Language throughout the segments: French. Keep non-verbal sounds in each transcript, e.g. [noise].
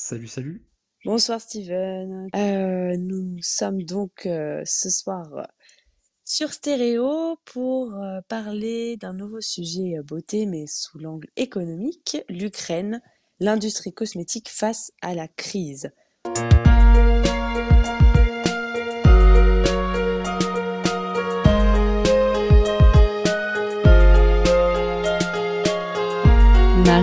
Salut, salut. Bonsoir Steven. Euh, nous sommes donc euh, ce soir euh, sur Stéréo pour parler d'un nouveau sujet beauté mais sous l'angle économique, l'Ukraine, l'industrie cosmétique face à la crise.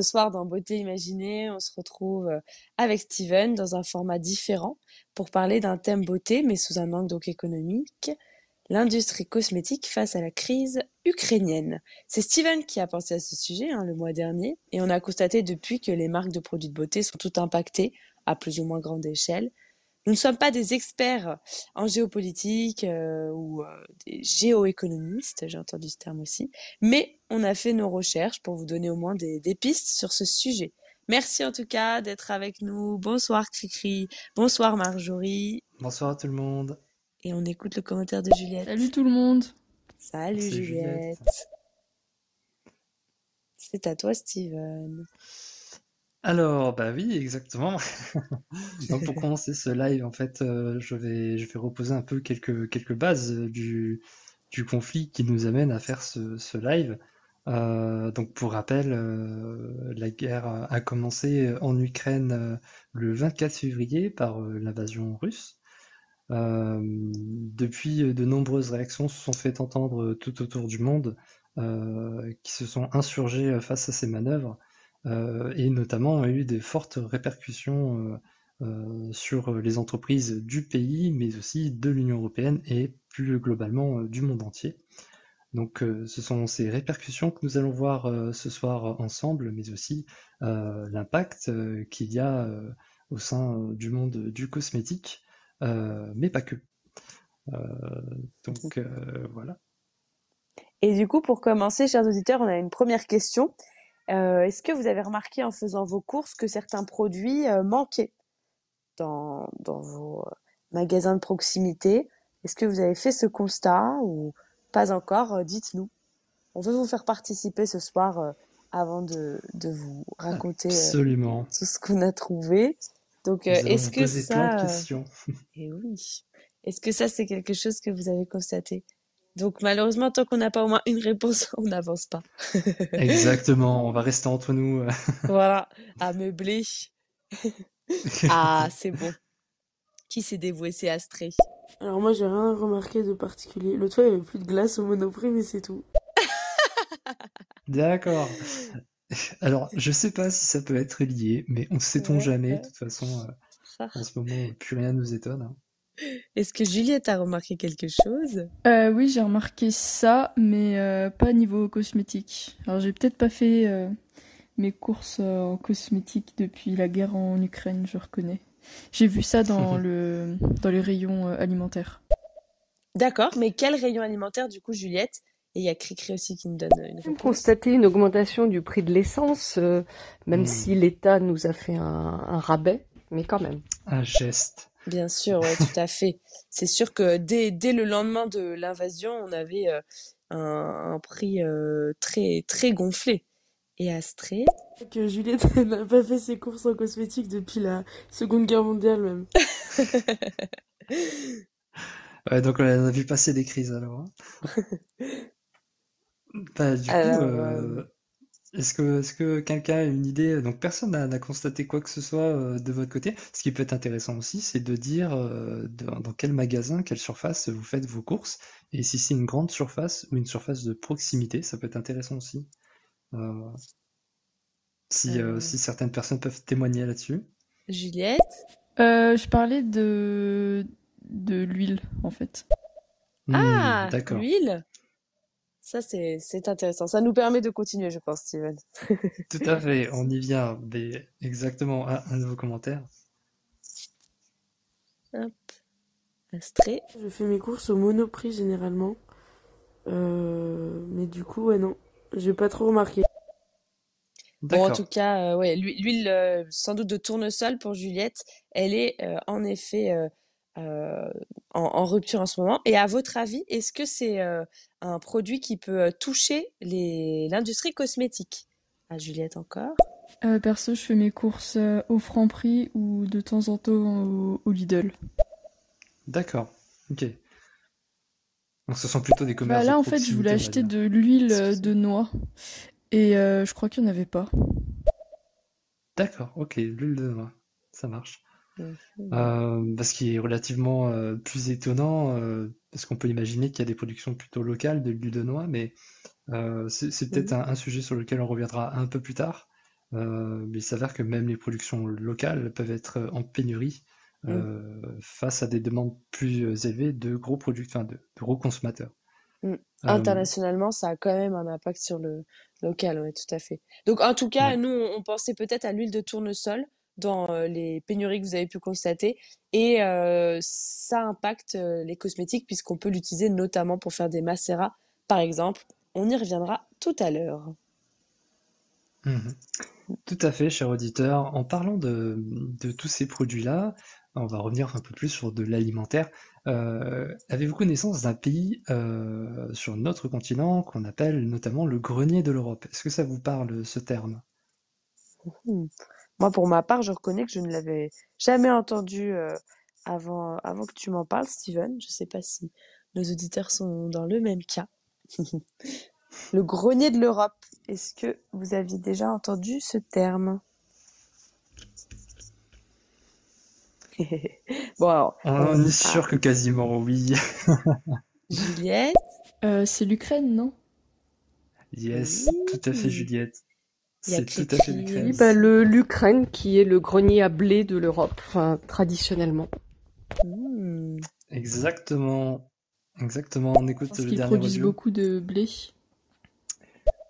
Ce soir, dans Beauté Imaginée, on se retrouve euh, avec Steven dans un format différent pour parler d'un thème beauté, mais sous un angle donc économique, l'industrie cosmétique face à la crise ukrainienne. C'est Steven qui a pensé à ce sujet hein, le mois dernier, et on a constaté depuis que les marques de produits de beauté sont toutes impactées à plus ou moins grande échelle. Nous ne sommes pas des experts en géopolitique euh, ou euh, des géoéconomistes, j'ai entendu ce terme aussi, mais on a fait nos recherches pour vous donner au moins des, des pistes sur ce sujet. Merci en tout cas d'être avec nous. Bonsoir Cricri, bonsoir Marjorie, Bonsoir à tout le monde. et on écoute le commentaire de Juliette. Salut tout le monde. Salut Juliette. Juliette. C'est à toi Steven. Alors, bah oui, exactement. [laughs] Donc pour [laughs] commencer ce live, en fait, euh, je vais, je vais reposer un peu quelques, quelques bases euh, du, du conflit qui nous amène à faire ce, ce live. Euh, donc pour rappel, euh, la guerre a commencé en Ukraine le 24 février par l'invasion russe. Depuis, de nombreuses réactions se sont fait entendre tout autour du monde qui se sont insurgées face à ces manœuvres et notamment ont eu des fortes répercussions euh, euh, sur les entreprises du pays, mais aussi de l'Union européenne et plus globalement euh, du monde entier. Donc euh, ce sont ces répercussions que nous allons voir euh, ce soir ensemble, mais aussi euh, l'impact euh, qu'il y a euh, au sein euh, du monde du cosmétique, euh, mais pas que. Euh, donc euh, voilà. Et du coup, pour commencer, chers auditeurs, on a une première question. Euh, Est-ce que vous avez remarqué en faisant vos courses que certains produits euh, manquaient dans, dans vos euh, magasins de proximité? Est-ce que vous avez fait ce constat ou pas encore? Dites-nous. On veut vous faire participer ce soir euh, avant de, de vous raconter Absolument. tout ce qu'on a trouvé. Donc, est-ce que poser plein de ça, questions. eh oui, est-ce que ça, c'est quelque chose que vous avez constaté? Donc, malheureusement, tant qu'on n'a pas au moins une réponse, [laughs] on n'avance pas. [laughs] Exactement, on va rester entre nous. [laughs] Voilà, à meubler. Ah, c'est bon. Qui s'est dévoué? C'est Astrée. Alors moi j'ai rien remarqué de particulier. L'autre fois il y avait plus de glace au Monoprix mais c'est tout. D'accord. Alors, je sais pas si ça peut être lié, mais on sait-on Ouais, jamais. ouais. De toute façon, euh, Ah. en ce moment, plus rien nous étonne. hein. Est-ce que Juliette a remarqué quelque chose? Euh, oui, j'ai remarqué ça, mais euh, pas niveau cosmétique. Alors, j'ai peut-être pas fait euh, mes courses euh, en cosmétique depuis la guerre en Ukraine, je reconnais. J'ai vu ça dans [laughs] le dans les rayons euh, alimentaires. D'accord, mais quel rayon alimentaire, du coup, Juliette? Et il y a Cricri aussi qui me donne une réponse. constaté une augmentation du prix de l'essence, euh, même Hmm. si l'État nous a fait un, un rabais, mais quand même. Un geste. Bien sûr, ouais, tout à fait. C'est sûr que dès, dès le lendemain de l'invasion, on avait euh, un, un prix euh, très, très gonflé. Et Astrée? Que Juliette [laughs] n'a pas fait ses courses en cosmétique depuis la Seconde Guerre mondiale même. [laughs] Ouais, donc on a vu passer des crises alors. hein. [laughs] Bah, du coup, euh, Est-ce que, est-ce que quelqu'un a une idée? Donc personne n'a n'a constaté quoi que ce soit euh, de votre côté. Ce qui peut être intéressant aussi, c'est de dire euh, dans, dans quel magasin, quelle surface vous faites vos courses, et si c'est une grande surface ou une surface de proximité, ça peut être intéressant aussi. Euh, si, euh, Euh, si certaines personnes peuvent témoigner là-dessus. Juliette? Euh, je parlais de de l'huile en fait. Hmm, Ah, d'accord. l'huile? Ça, c'est, c'est intéressant. Ça nous permet de continuer, je pense, Steven. [laughs] Tout à fait, on y vient. Exactement, un, un de vos commentaires. Hop. Astrée. Je fais mes courses au Monoprix généralement. Euh, mais du coup, ouais, non. J'ai pas trop remarqué. Bon, en tout cas, euh, ouais, l'hu- l'huile, euh, sans doute de tournesol pour Juliette, elle est euh, en effet euh, euh, en, en rupture en ce moment. Et à votre avis, est-ce que c'est euh, un produit qui peut euh, toucher les, l'industrie cosmétique? À Juliette encore? Euh, perso, je fais mes courses euh, au Franprix ou de temps en temps au, au Lidl. D'accord. Ok. Donc ce sont plutôt des Bah commerces là, en fait, je voulais acheter de l'huile de noix et euh, je crois qu'il n'y en avait pas. D'accord, ok, l'huile de noix, ça marche. Mhm. Euh, bah, ce qui est relativement euh, plus étonnant, euh, parce qu'on peut imaginer qu'il y a des productions plutôt locales de l'huile de noix, mais euh, c'est c'est peut-être un, un sujet sur lequel on reviendra un peu plus tard. Euh, mais il s'avère que même les productions locales peuvent être en pénurie Mhm. euh, face à des demandes plus élevées de gros produits, enfin de, de gros consommateurs. Mm. Euh, Internationalement, ça a quand même un impact sur le local, oui, tout à fait. Donc, en tout cas, nous, on pensait peut-être à l'huile de tournesol dans euh, les pénuries que vous avez pu constater. Et euh, ça impacte euh, les cosmétiques puisqu'on peut l'utiliser notamment pour faire des macérats, par exemple. On y reviendra tout à l'heure. Mhm. Tout à fait, cher auditeur. En parlant de, de tous ces produits-là, on va revenir un peu plus sur de l'alimentaire. Euh, avez-vous connaissance d'un pays euh, sur notre continent qu'on appelle notamment le grenier de l'Europe? Est-ce que ça vous parle, ce terme? Hmm. Moi, pour ma part, je reconnais que je ne l'avais jamais entendu euh, avant, avant que tu m'en parles, Steven. Je ne sais pas si nos auditeurs sont dans le même cas. [laughs] Le grenier de l'Europe. Est-ce que vous aviez déjà entendu ce terme? [laughs] Bon, alors, On on- est sûr que quasiment oui. [laughs] Juliette? Euh, c'est l'Ukraine, non? Yes, tout à fait. Juliette. C'est tout à fait l'Ukraine. bah, le, l'Ukraine qui est le grenier à blé de l'Europe, enfin, traditionnellement. Hmm. Exactement. Exactement. On écoute Parce le dernier produisent audio. beaucoup de blé.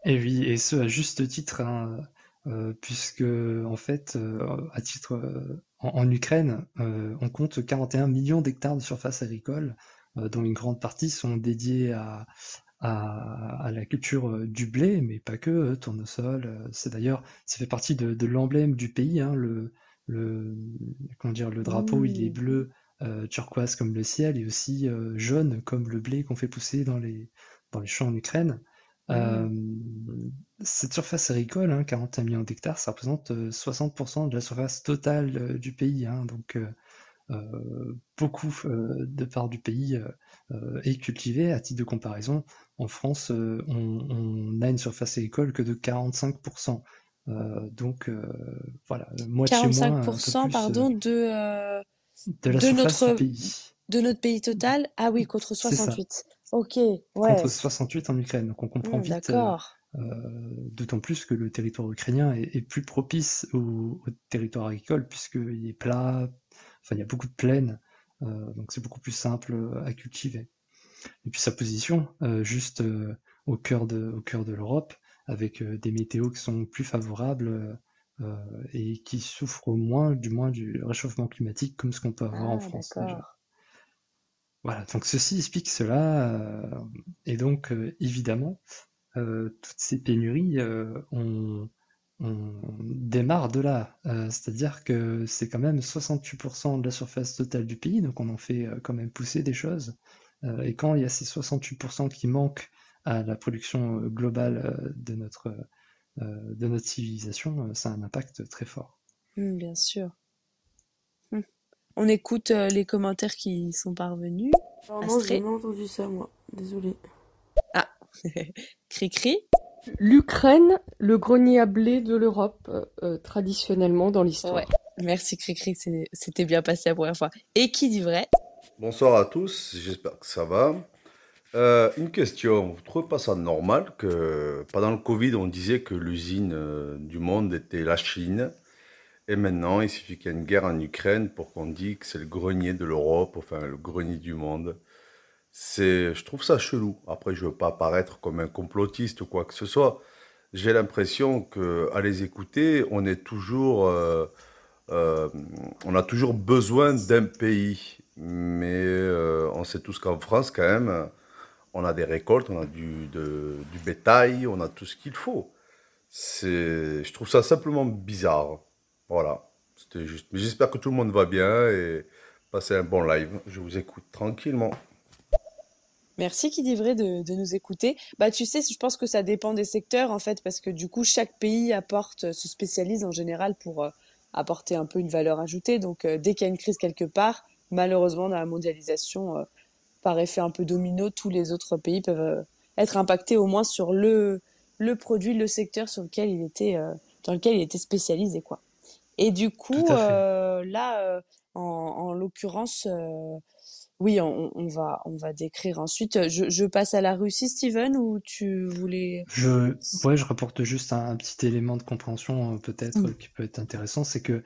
Et oui, et ce à juste titre, hein, euh, puisque en fait, euh, à titre euh, en, en Ukraine, euh, on compte 41 millions d'hectares de surface agricole, euh, dont une grande partie sont dédiés à, à, à la culture euh, du blé, mais pas que, euh, tournesol. euh, c'est d'ailleurs, ça fait partie de, de l'emblème du pays, hein, le, le, comment dire, le drapeau, il est Hmm. bleu, euh, turquoise comme le ciel, et aussi euh, jaune comme le blé qu'on fait pousser dans les, dans les champs en Ukraine. Euh, cette surface agricole, hein, 41 millions d'hectares, ça représente euh, 60% de la surface totale du pays. hein, donc beaucoup de part du pays est cultivé. À titre de comparaison, en France, euh, on, on a une surface agricole que de 45%. Euh, donc euh, voilà, moitié moins, un peu 45%, plus euh, pardon, de, de la de surface du notre, pays. de notre pays total? Ah oui, contre C'est ça. 68. Ok, Contre ouais. 68 en Ukraine. Donc on comprend Hmm, vite, euh, d'accord. d'autant plus que le territoire ukrainien est, est plus propice au, au territoire agricole puisqu'il est plat, enfin il y a beaucoup de plaines, euh, donc c'est beaucoup plus simple à cultiver. Et puis sa position, euh, juste euh, au cœur de, au cœur de l'Europe, avec euh, des météos qui sont plus favorables et qui souffrent moins, du moins, du réchauffement climatique comme ce qu'on peut avoir en Ah, France déjà. Voilà, donc ceci explique cela, et donc évidemment, euh, toutes ces pénuries, euh, on, on démarre de là, Euh, c'est-à-dire que c'est quand même 68% de la surface totale du pays, donc on en fait quand même pousser des choses, et quand il y a ces 68% qui manquent à la production euh, globale euh, de notre, euh, de notre civilisation, euh, ça a un impact très fort. Hmm, bien sûr. Hmm. On écoute euh, les commentaires qui sont parvenus. Non, j'ai jamais entendu ça, moi. Désolée. Ah, [laughs] Cri-cri. L'Ukraine, le grenier à blé de l'Europe, euh, euh, traditionnellement dans l'histoire. Ouais. Merci Cricri, c'était bien passé la première fois. Et qui dit vrai? Bonsoir à tous, j'espère que ça va. Euh, une question, vous trouvez pas ça normal que pendant le Covid, on disait que l'usine euh, du monde était la Chine, et maintenant il suffit qu'il y ait une guerre en Ukraine pour qu'on dise que c'est le grenier de l'Europe, enfin le grenier du monde. Je trouve ça chelou. Après, je veux pas paraître comme un complotiste ou quoi que ce soit. J'ai l'impression que à les écouter, on est toujours, euh, on a toujours besoin d'un pays. Mais euh, on sait tous qu'en France, quand même, on a des récoltes, on a du, du bétail, on a tout ce qu'il faut. Je trouve ça simplement bizarre. Voilà, c'était juste. J'espère que tout le monde va bien et passez un bon live. Je vous écoute tranquillement. Merci qui dit vrai de, de nous écouter. Bah, tu sais, je pense que ça dépend des secteurs, en fait, parce que du coup, chaque pays apporte, se spécialise en général pour euh, apporter un peu une valeur ajoutée. Donc, euh, dès qu'il y a une crise quelque part, malheureusement, dans la mondialisation, euh, par effet un peu domino, tous les autres pays peuvent euh, être impactés au moins sur le, le produit, le secteur sur lequel il était, euh, dans lequel il était spécialisé, quoi. Et du coup, là, en, en l'occurrence, oui, on, on va, on va décrire ensuite. Je, je passe à la Russie, Steven, ou tu voulais... Je, ouais, je rapporte juste un, un petit élément de compréhension euh, peut-être Mm. qui peut être intéressant, c'est que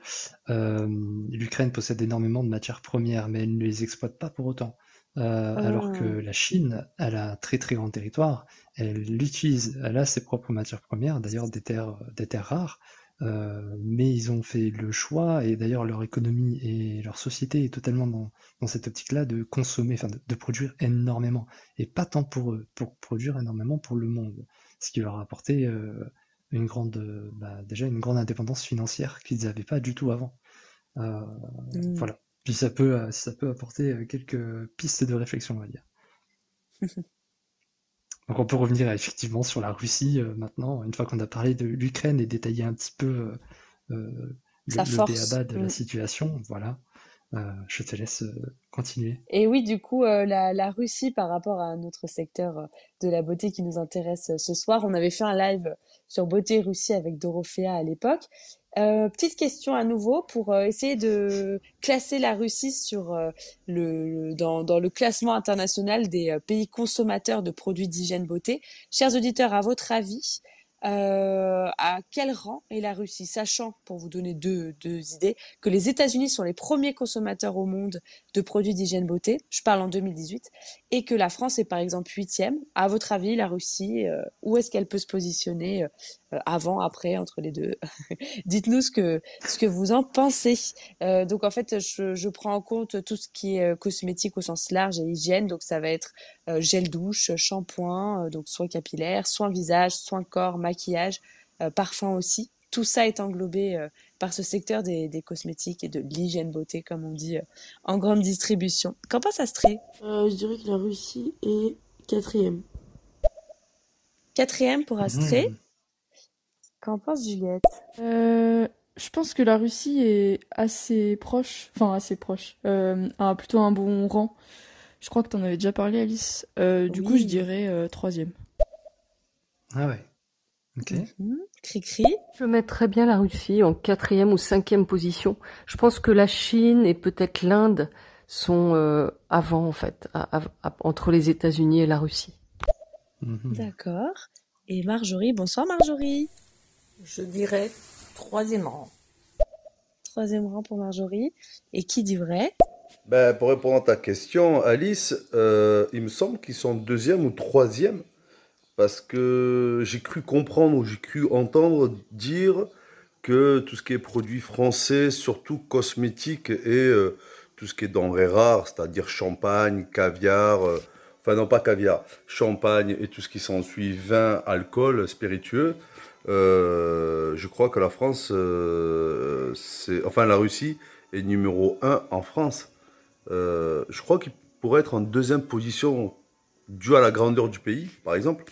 euh, l'Ukraine possède énormément de matières premières, mais elle ne les exploite pas pour autant. Euh, alors que Ah. la Chine, elle a un très très grand territoire, elle utilise, elle a ses propres matières premières, d'ailleurs des terres, des terres rares, euh, mais ils ont fait le choix, et d'ailleurs leur économie et leur société est totalement dans, dans cette optique-là de consommer, enfin de, de produire énormément, et pas tant pour eux, pour produire énormément pour le monde ce qui leur a apporté euh, une grande, euh, bah, déjà une grande indépendance financière qu'ils n'avaient pas du tout avant. Euh, Mm. voilà. Puis ça peut, ça peut apporter quelques pistes de réflexion, on va dire. [laughs] Donc on peut revenir effectivement sur la Russie euh, maintenant, une fois qu'on a parlé de l'Ukraine et détaillé un petit peu euh, euh, le, le béaba de la Mm. situation. Voilà. Euh, je te laisse continuer. Et oui, du coup, la, la Russie, par rapport à notre secteur de la beauté qui nous intéresse ce soir, on avait fait un live sur Beauté Russie avec Dorothea à l'époque. Euh, petite question à nouveau pour euh, essayer de classer la Russie sur euh, le, le- dans, dans le classement international des euh, pays consommateurs de produits d'hygiène beauté. Chers auditeurs, à votre avis, à quel rang est la Russie, sachant, pour vous donner deux, deux idées, que les États-Unis sont les premiers consommateurs au monde de produits d'hygiène beauté, je parle en 2018, et que la France est par exemple huitième. À votre avis, la Russie, euh, où est-ce qu'elle peut se positionner euh, avant, après, entre les deux? [laughs] Dites-nous ce que ce que vous en pensez. Euh, donc en fait, je, je prends en compte tout ce qui est cosmétique au sens large et hygiène. Donc ça va être gel douche, shampoing, donc soins capillaires, soins visage, soins corps, maquillage, parfum aussi. Tout ça est englobé par ce secteur des, des cosmétiques et de l'hygiène beauté, comme on dit, euh, en grande distribution. Qu'en pense Astrée? Euh, je dirais que la Russie est quatrième. Quatrième pour Astrée? Mmh. Qu'en pense Juliette? Euh, je pense que la Russie est assez proche, enfin assez proche, euh, a plutôt un bon rang. Je crois que tu en avais déjà parlé, Alice. Euh, du coup, je dirais euh, troisième. Ah ouais. Ok. Mhm. Cri-cri. Je mettrais bien la Russie en quatrième ou cinquième position. Je pense que la Chine et peut-être l'Inde sont euh, avant en fait, à- à- à- entre les États-Unis et la Russie. Mhm. D'accord. Et Marjorie, bonsoir Marjorie. Je dirais troisième rang. Troisième rang pour Marjorie. Et qui dit vrai? Ben, pour répondre à ta question, Alice, euh, il me semble qu'ils sont deuxième ou troisième parce que j'ai cru comprendre ou j'ai cru entendre dire que tout ce qui est produits français, surtout cosmétiques et euh, tout ce qui est denrées rares, c'est-à-dire champagne, caviar, euh, enfin non pas caviar, champagne et tout ce qui s'ensuit, vin, alcool, spiritueux, euh, je crois que la France, c'est, enfin la Russie est numéro un en France. Je crois qu'il pourrait être en deuxième position dû à la grandeur du pays, par exemple.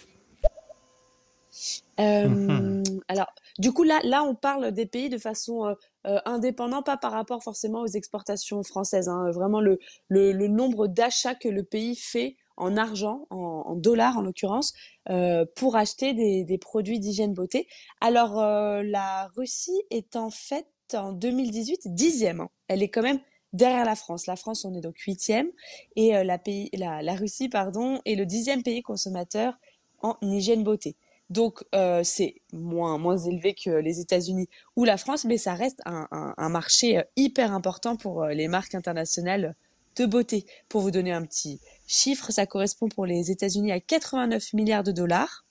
Mhm. alors, du coup, là, là, on parle des pays de façon euh, euh, indépendante, pas par rapport forcément aux exportations françaises. hein. Vraiment, le, le, nombre d'achats que le pays fait en argent, en, dollars en l'occurrence, euh, pour acheter des, produits d'hygiène beauté. Alors euh, la Russie est en fait en 2018 dixième. hein. Elle est quand même derrière la France. La France, on est donc huitième et la, pays, la, la Russie, pardon, est le dixième pays consommateur en hygiène beauté. Donc euh, c'est moins moins élevé que les États-Unis ou la France, mais ça reste un, un, un marché euh, hyper important pour euh, les marques internationales de beauté. Pour vous donner un petit chiffre, ça correspond pour les États-Unis à 89 milliards de dollars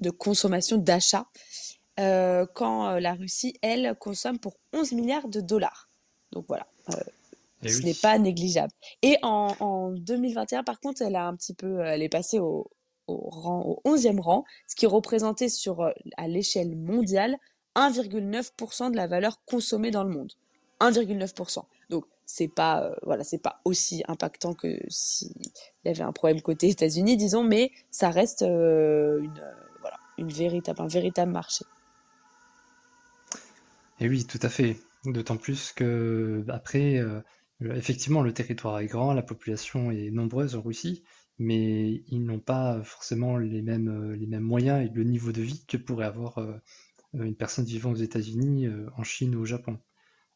de consommation d'achat, euh, quand la Russie, elle, consomme pour 11 milliards de dollars. Donc voilà, euh, Eh ce oui. n'est pas négligeable. Et en, en 2021, par contre, elle a un petit peu, elle est passée au, au rang, au 11e rang, ce qui représentait sur, euh, à l'échelle mondiale 1,9% de la valeur consommée dans le monde. 1,9%. Donc c'est pas, euh, voilà, c'est pas aussi impactant que s'il y avait un problème côté États-Unis, disons, mais ça reste euh, une, voilà, une véritable, un véritable marché. Et oui, tout à fait. D'autant plus que après, effectivement, le territoire est grand, la population est nombreuse en Russie, mais ils n'ont pas forcément les mêmes, euh, les mêmes moyens et le niveau de vie que pourrait avoir euh, une personne vivant aux États-Unis, euh, en Chine ou au Japon.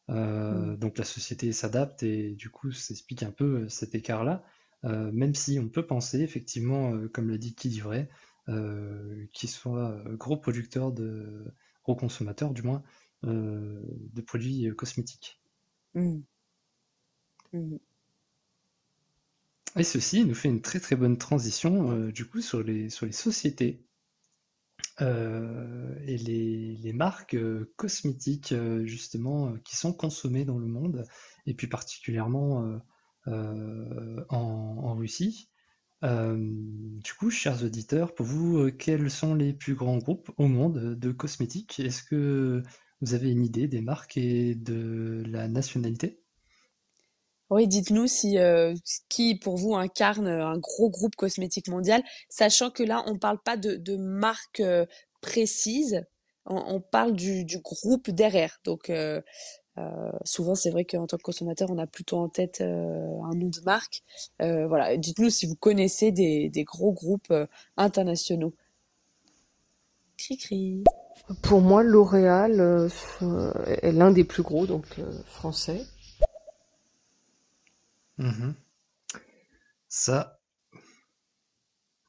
Euh, Mm. donc la société s'adapte et du coup, ça explique un peu cet écart-là, Euh, même si on peut penser, effectivement, euh, comme l'a dit dit vrai, qu'ils soient euh, gros producteurs de, gros consommateurs du moins, de produits cosmétiques. Mm. Mm. Et ceci nous fait une très très bonne transition euh, du coup sur les, sur les sociétés euh, et les, les marques euh, cosmétiques justement qui sont consommées dans le monde et puis particulièrement en, en Russie. Du coup, chers auditeurs, pour vous, quels sont les plus grands groupes au monde de cosmétiques? Est-ce que vous avez une idée des marques et de la nationalité? Oui, dites-nous si euh, qui pour vous incarne euh, un gros groupe cosmétique mondial, sachant que là on parle pas de, de marque euh, précise, on, on parle du, du groupe derrière. Donc euh, euh, souvent c'est vrai qu'en tant que consommateur on a plutôt en tête euh, un nom de marque. Euh, voilà, dites-nous si vous connaissez des, des gros groupes euh, internationaux. Cri cri. Pour moi, L'Oréal euh, est l'un des plus gros, donc euh, français. Mhm. Ça,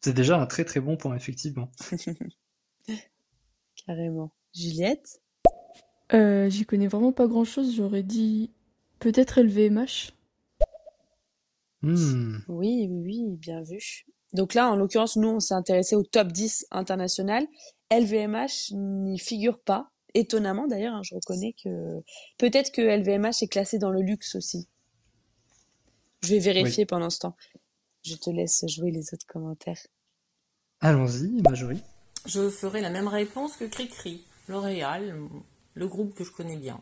c'est déjà un très très bon point, effectivement. [laughs] Carrément. Juliette? Euh, j'y connais vraiment pas grand-chose, j'aurais dit peut-être LVMH. Hmm. Oui, oui, oui, bien vu. Donc là, en l'occurrence, nous, on s'est intéressé au top 10 international. LVMH n'y figure pas. Étonnamment, d'ailleurs, hein, je reconnais que peut-être que LVMH est classé dans le luxe aussi. Je vais vérifier pendant ce temps. Je te laisse jouer les autres commentaires. Allons-y, Marjorie. Je ferai la même réponse que Cricri. L'Oréal, le groupe que je connais bien.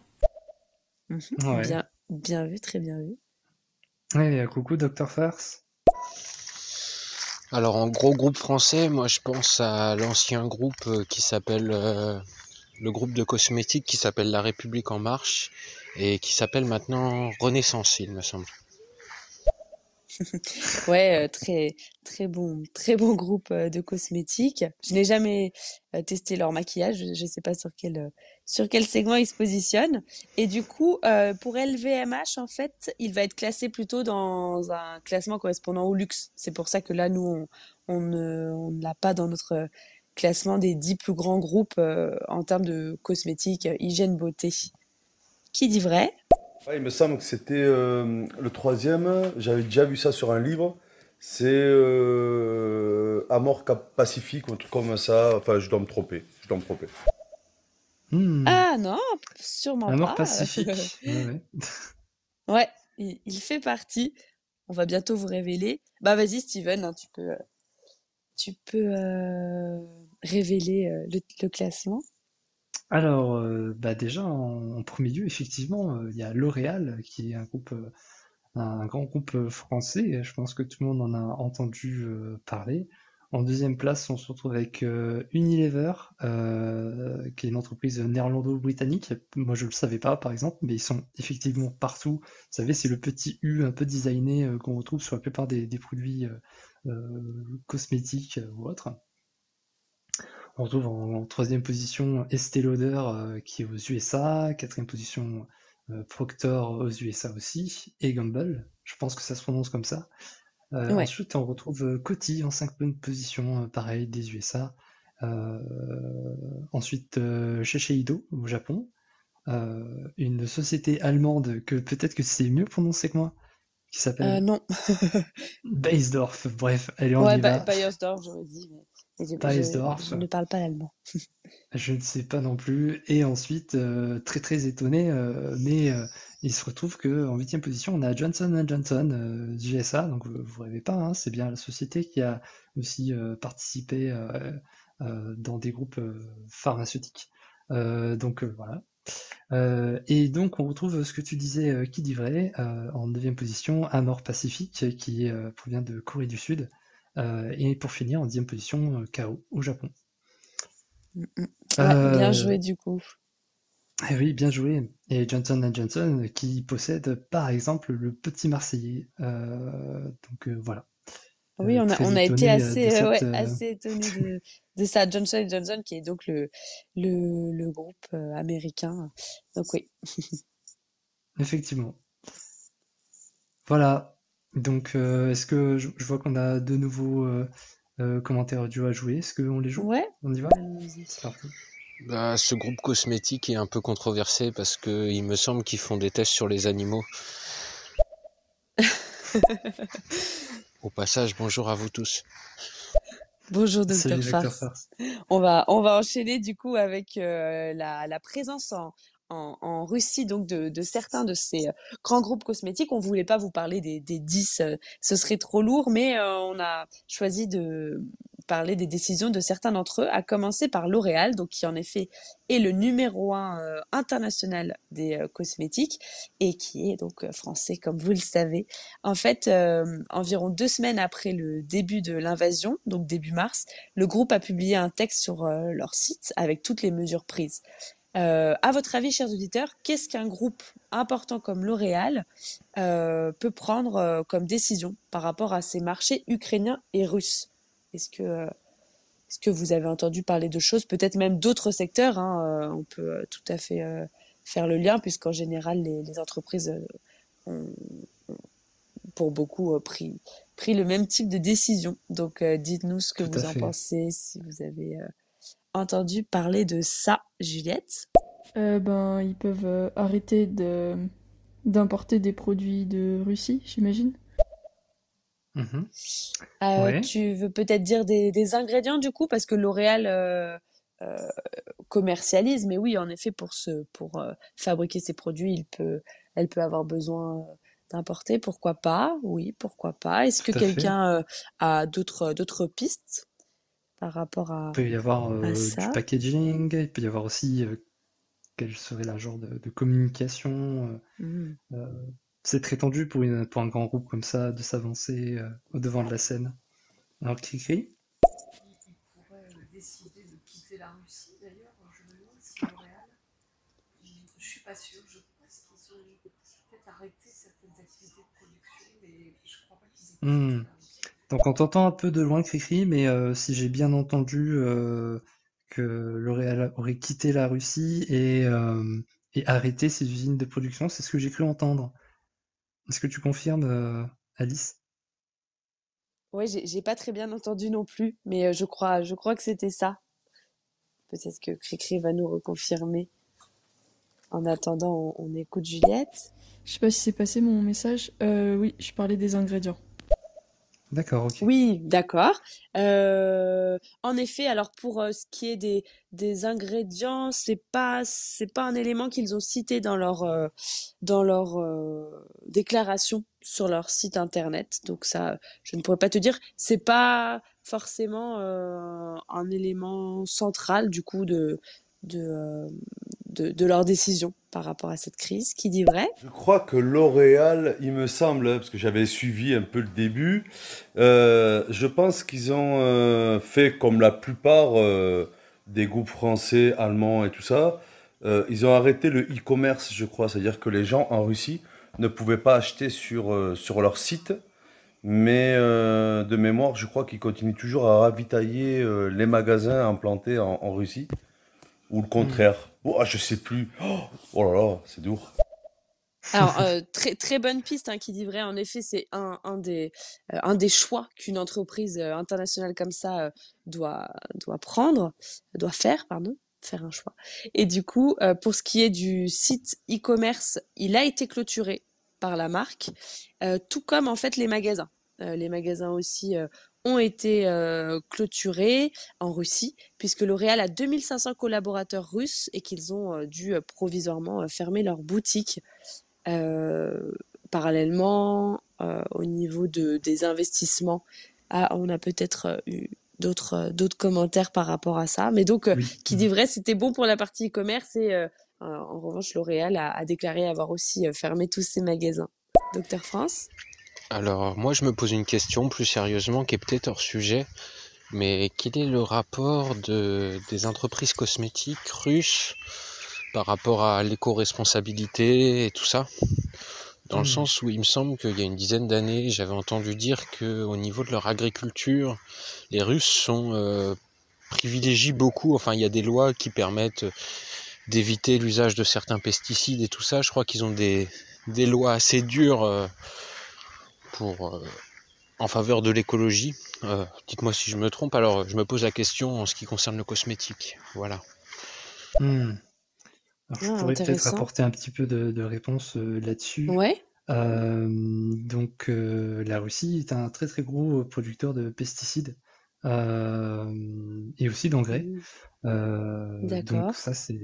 Mhm. Ouais. Bien, bien vu, très bien vu. Et euh, coucou, Dr. Farce. Alors en gros groupe français, moi je pense à l'ancien groupe euh, qui s'appelle euh, le groupe de cosmétiques qui s'appelle La République en marche et qui s'appelle maintenant Renaissance, il me semble. [laughs] Ouais, euh, très très bon très bon groupe euh, de cosmétiques. Je n'ai jamais euh, testé leur maquillage, je ne sais pas sur quel sur quel segment ils se positionnent. Et du coup, pour LVMH, en fait, il va être classé plutôt dans un classement correspondant au luxe. C'est pour ça que là, nous, on, ne l'a pas dans notre classement des dix plus grands groupes en termes de cosmétiques, hygiène, beauté. Qui dit vrai? Ouais, il me semble que c'était euh, le troisième. J'avais déjà vu ça sur un livre. C'est euh, Amor Cap Pacifique ou un truc comme ça. Enfin, je dois me tromper. Je dois me tromper. Hmm. Ah non, sûrement La mort pas. pacifique. [laughs] Ouais, ouais. Ouais, il, il fait partie. On va bientôt vous révéler. Bah vas-y Steven, hein, tu peux, euh, tu peux euh, révéler euh, le, le classement. Alors, euh, bah déjà, en, premier lieu, effectivement, euh, il y a L'Oréal, qui est un euh, grand groupe euh, français. Je pense que tout le monde en a entendu euh, parler. En deuxième place, on se retrouve avec euh, Unilever, euh, qui est une entreprise néerlando-britannique. Moi, je le savais pas, par exemple, mais ils sont effectivement partout. Vous savez, c'est le petit U un peu designé euh, qu'on retrouve sur la plupart des, produits euh, euh, cosmétiques euh, ou autres. On retrouve en, en troisième position Estée Lauder, euh, qui est aux USA. Quatrième position, euh, Procter aux USA aussi. Et Gamble, je pense que ça se prononce comme ça. Euh, Ouais. Ensuite, on retrouve Coty en cinquième position, euh, pareil, des USA. Euh, ensuite, euh, Shiseido au Japon. Une société allemande que peut-être que c'est mieux prononcé que moi, qui s'appelle non. [laughs] Baysdorf. Bref, allez, on Ouais, y Ba-. Bayersdorf, j'aurais dit, mais, mais je, je ne parle pas l'allemand. [laughs] Je ne sais pas non plus. Et ensuite, euh, très très étonné, euh, mais euh, il se retrouve que en huitième position, on a Johnson Johnson USA. Donc vous, vous rêvez pas, hein, c'est bien la société qui a aussi participé dans des groupes pharmaceutiques. Donc voilà. Et donc on retrouve ce que tu disais, qui dit vrai, en neuvième position, Amor Pacific, qui provient de Corée du Sud. Euh, et pour finir, en dixième position, euh, KO au Japon. Mm, mm. Ouais, bien Euh, joué du coup. eh oui, bien joué. Et Johnson Johnson qui possède par exemple le petit Marseillais. Euh, donc euh, voilà. Oui, Euh, on a, très on a été étonné, euh, assez, euh, ouais, cette, euh, assez étonnés de, de ça. Johnson Johnson, qui est donc le, le, le groupe euh, américain. Donc oui. [laughs] Effectivement. Voilà. Donc euh, est-ce que je, je vois qu'on a de nouveaux euh, euh, commentaires audio à jouer? Est-ce qu'on les joue? Ouais. On y va? allons-y. C'est parti. Bah, ce groupe cosmétique est un peu controversé parce que il me semble qu'ils font des tests sur les animaux. [laughs] Au passage, bonjour à vous tous. Bonjour Dr Farce. Farce. On va, on va enchaîner du coup avec euh, la, la présence en, en, en Russie donc de, de certains de ces euh, grands groupes cosmétiques. On voulait pas vous parler des, des 10, euh, ce serait trop lourd, mais euh, on a choisi de parler des décisions de certains d'entre eux, à commencer par L'Oréal, donc qui en effet est le numéro un euh, international des euh, cosmétiques et qui est donc euh, français comme vous le savez. En fait, environ deux semaines après le début de l'invasion, donc début mars, le groupe a publié un texte sur leur site avec toutes les mesures prises. Euh, à votre avis, chers auditeurs, qu'est-ce qu'un groupe important comme L'Oréal euh, peut prendre euh, comme décision par rapport à ces marchés ukrainiens et russes? Est-ce que, euh, est-ce que vous avez entendu parler de choses, peut-être même d'autres secteurs hein, On peut tout à fait faire le lien, puisqu'en général, les, les entreprises ont, ont, pour beaucoup pris, pris le même type de décision. Donc, dites-nous ce que Tout vous en fait. pensez, si vous avez entendu parler de ça, Juliette? Euh, ben, ils peuvent euh, arrêter de d'importer des produits de Russie, j'imagine. Mhm. Euh, Ouais. tu veux peut-être dire des, des ingrédients du coup, parce que L'Oréal euh, euh, commercialise, mais oui, en effet, pour ce, pour euh, fabriquer ces produits, il peut, elle peut avoir besoin d'importer. Pourquoi pas? Oui, pourquoi pas? Est-ce que quelqu'un euh, a d'autres d'autres pistes? Par rapport à, Il peut y avoir euh, du ça? packaging, il peut y avoir aussi euh, quel serait la genre de, de communication. euh, Hmm. euh, c'est très tendu pour, une, pour un grand groupe comme ça de s'avancer euh, au devant de la scène. Alors, Cricri? Il pourrait décider de quitter la Russie, d'ailleurs. Je me demande si L'Oréal. Je ne suis pas sûre. Je pense qu'ils ont peut-être arrêté certaines activités de production, mais je ne crois pas qu'ils aient quitté la Russie. Donc on t'entend un peu de loin, Cricri, mais euh, si j'ai bien entendu euh, que L'Oréal aurait quitté la Russie et, euh, et arrêté ses usines de production, c'est ce que j'ai cru entendre. Est-ce que tu confirmes, euh, Alice? Ouais, j'ai pas très bien entendu non plus, mais je crois, je crois que c'était ça. Peut-être que Cricri va nous reconfirmer. En attendant, on, on écoute Juliette. Je sais pas si c'est passé mon message. Euh, oui, je parlais des ingrédients. D'accord, ok. Oui, d'accord. Euh, en effet, alors pour euh, ce qui est des, des ingrédients, c'est pas pas un élément qu'ils ont cité dans leur euh, dans leur déclaration sur leur site internet. Donc ça, je ne pourrais pas te dire. C'est pas forcément un élément central du coup de de de, de leur décision par rapport à cette crise. Qui dit vrai? Je crois que L'Oréal, il me semble, hein, parce que j'avais suivi un peu le début, euh, je pense qu'ils ont euh, fait comme la plupart euh, des groupes français, allemands et tout ça. ils ont arrêté le e-commerce, je crois. C'est-à-dire que les gens en Russie ne pouvaient pas acheter sur, sur leur site. Mais de mémoire, je crois qu'ils continuent toujours à ravitailler les magasins implantés en Russie. Ou le contraire. Oh, je sais plus. Oh, oh là là, c'est dur. Alors, euh, très, très bonne piste hein, qui dit vrai. En effet, c'est un, euh, des choix qu'une entreprise euh, internationale comme ça doit, prendre, doit faire, pardon, faire un choix. Et du coup, pour ce qui est du site e-commerce, il a été clôturé par la marque, tout comme en fait les magasins. Euh, les magasins aussi euh, ont été euh, clôturés en Russie, puisque L'Oréal a 2500 collaborateurs russes et qu'ils ont euh, dû euh, provisoirement fermer leurs boutiques. Parallèlement, au niveau de, des investissements, ah, on a peut-être eu d'autres d'autres commentaires par rapport à ça. Mais donc, Oui. qui dit vrai, c'était bon pour la partie e-commerce et en revanche, L'Oréal a, a déclaré avoir aussi fermé tous ses magasins. Docteur France? Alors, moi, je me pose une question plus sérieusement qui est peut-être hors sujet, mais quel est le rapport de, des entreprises cosmétiques russes par rapport à l'éco-responsabilité et tout ça? Dans le Hmm. sens où il me semble qu'il y a une dizaine d'années, j'avais entendu dire que au niveau de leur agriculture, les Russes sont euh, privilégient beaucoup. Enfin, il y a des lois qui permettent d'éviter l'usage de certains pesticides et tout ça. Je crois qu'ils ont des, des lois assez dures euh, pour euh, en faveur de l'écologie. Euh, dites-moi si je me trompe. Alors, je me pose la question en ce qui concerne le cosmétique. Voilà. Hmm. Alors, je Ah, pourrais peut-être apporter un petit peu de, de réponse euh, là-dessus. Ouais. Euh, donc, euh, la Russie est un très très gros producteur de pesticides euh, et aussi d'engrais. D'accord. donc ça c'est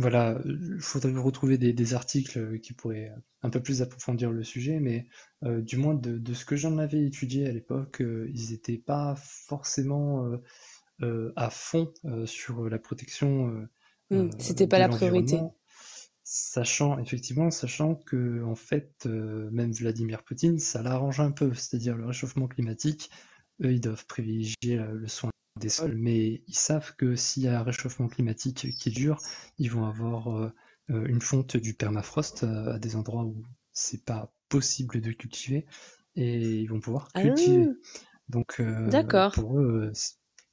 voilà, il faudrait retrouver des, des articles qui pourraient un peu plus approfondir le sujet, mais euh, du moins de, de ce que j'en avais étudié à l'époque, euh, ils n'étaient pas forcément euh, euh, à fond euh, sur la protection euh, Mm. euh, C'était pas de la priorité. sachant effectivement, sachant que en fait, euh, même Vladimir Poutine, ça l'arrange un peu, c'est-à-dire le réchauffement climatique, eux, ils doivent privilégier euh, le soin des sols, mais ils savent que s'il y a un réchauffement climatique qui dure, ils vont avoir euh, euh, une fonte du permafrost euh, à des endroits où c'est pas possible de cultiver, et ils vont pouvoir Ah, cultiver. Donc euh, d'accord. pour eux,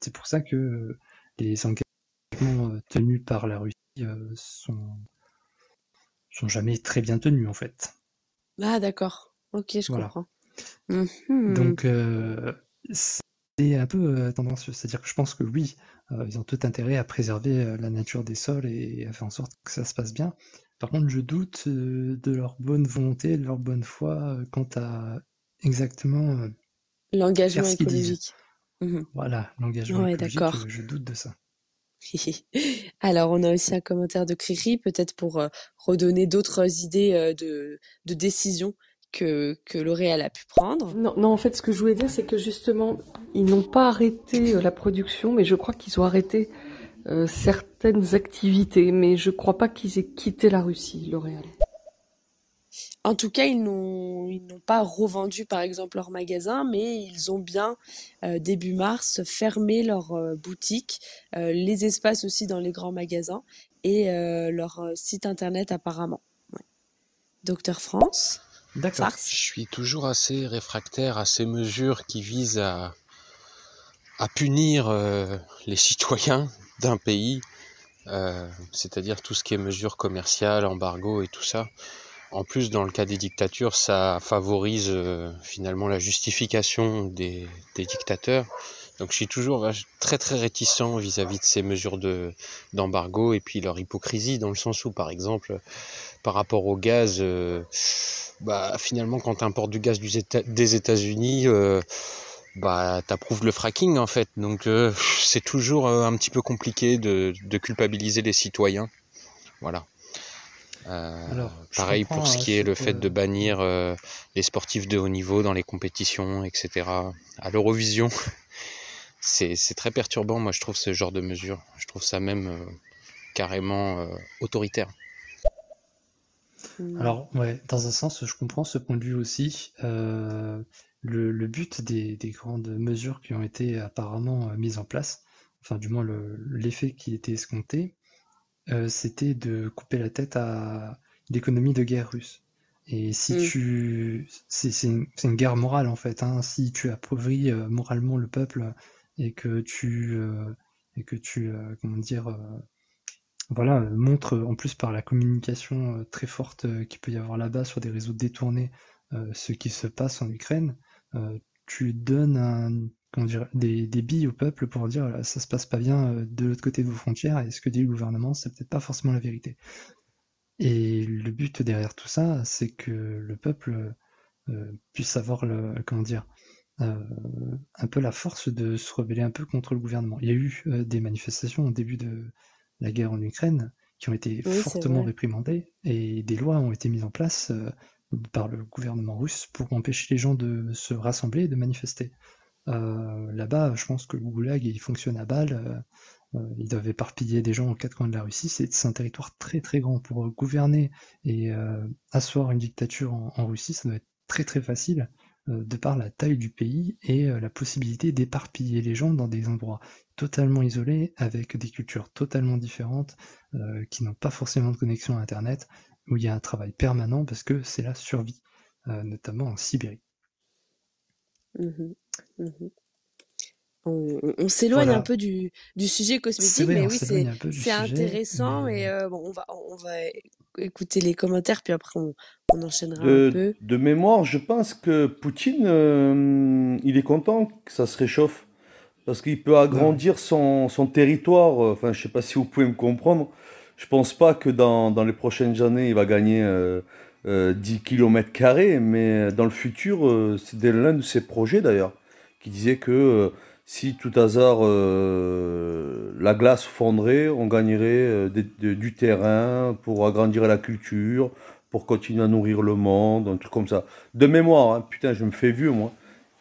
c'est pour ça que les engagements tenus par la Russie euh, sont sont jamais très bien tenus en fait. Ah, d'accord. Ok, je Voilà. comprends. Mhm. Donc euh, c'est un peu euh, tendancieux, c'est-à-dire que je pense que oui, euh, ils ont tout intérêt à préserver euh, la nature des sols et à faire en sorte que ça se passe bien. Par contre, je doute de leur bonne volonté, de leur bonne foi quant à exactement L'engagement écologique. Mhm. Voilà, l'engagement Ouais, écologique, je doute de ça. [laughs] Alors, on a aussi un commentaire de Cricri, peut-être pour redonner d'autres idées de, de décisions que, que L'Oréal a pu prendre. Non, non, en fait, ce que je voulais dire, c'est que justement, ils n'ont pas arrêté euh, la production, mais je crois qu'ils ont arrêté euh, certaines activités, mais je crois pas qu'ils aient quitté la Russie, L'Oréal. En tout cas, ils n'ont ils n'ont pas revendu, par exemple, leur magasin, mais ils ont bien, euh, début mars, fermé leurs euh, boutiques, les espaces aussi dans les grands magasins et leur site internet apparemment. Ouais. Docteur France, D'accord. Je suis toujours assez réfractaire à ces mesures qui visent à, à punir euh, les citoyens d'un pays, euh, c'est-à-dire tout ce qui est mesures commerciales, embargo et tout ça. En plus, dans le cas des dictatures, ça favorise euh, finalement la justification des, des dictateurs. Donc je suis toujours très très réticent vis-à-vis de ces mesures de d'embargo et puis leur hypocrisie dans le sens où par exemple par rapport au gaz, euh, bah finalement quand tu importes du gaz du Éta- des États-Unis, euh, bah t'approuves le fracking en fait. Donc euh, [laughs] c'est toujours euh, un petit peu compliqué de, de culpabiliser les citoyens. Voilà. Euh, Alors, pareil pour ce hein, qui est le fait de bannir les sportifs de haut niveau dans les compétitions, etc. À l'Eurovision, [laughs] c'est très perturbant, moi je trouve ce genre de mesures. Je trouve ça même carrément autoritaire. Alors, ouais, dans un sens, je comprends ce point de vue aussi. Euh, le, le but des, des grandes mesures qui ont été apparemment euh, mises en place, enfin, du moins le- l'effet qui était escompté, euh, c'était de couper la tête à l'économie de guerre russe. Et si Mm. tu, c'est une, guerre morale en fait. Hein. Si tu appauvris euh, moralement le peuple et que tu euh, et que tu comment dire voilà montre en plus par la communication euh, très forte euh, qu'il peut y avoir là-bas sur des réseaux détournés euh, ce qui se passe en Ukraine, tu donnes des, billes au peuple pour dire ça se passe pas bien de l'autre côté de vos frontières et ce que dit le gouvernement c'est peut-être pas forcément la vérité. Et le but derrière tout ça, c'est que le peuple puisse avoir le, comment dire, un peu la force de se rebeller un peu contre le gouvernement. Il y a eu des manifestations au début de la guerre en Ukraine qui ont été Oui, fortement réprimandées et des lois ont été mises en place euh, par le gouvernement russe pour empêcher les gens de se rassembler et de manifester. Euh, Là-bas, je pense que le goulag il fonctionne à balle. euh, ils doivent éparpiller des gens aux quatre coins de la Russie. C'est un territoire très très grand pour gouverner et asseoir une dictature en, en Russie. Ça doit être très très facile de par la taille du pays et la possibilité d'éparpiller les gens dans des endroits totalement isolés avec des cultures totalement différentes euh, qui n'ont pas forcément de connexion à Internet où il y a un travail permanent parce que c'est la survie, euh, notamment en Sibérie. Mhm, mhm. On, s'éloigne Voilà. un peu du, du sujet cosmétique, vrai, mais oui, c'est intéressant mais et euh, bon, on va on va écouter les commentaires puis après on, on enchaînera un De, peu. de mémoire, je pense que Poutine, euh, il est content que ça se réchauffe. Parce qu'il peut agrandir son, son territoire. euh, Enfin, je sais pas si vous pouvez me comprendre. Je pense pas que dans, dans les prochaines années, il va gagner euh, euh, 10 km carrés. Mais dans le futur, euh, c'est l'un de ses projets d'ailleurs, qui disait que euh, si tout hasard euh, la glace fondrait, on gagnerait euh, des- de- du terrain pour agrandir la culture, pour continuer à nourrir le monde, un truc comme ça. De mémoire, hein. putain, je me fais vieux moi.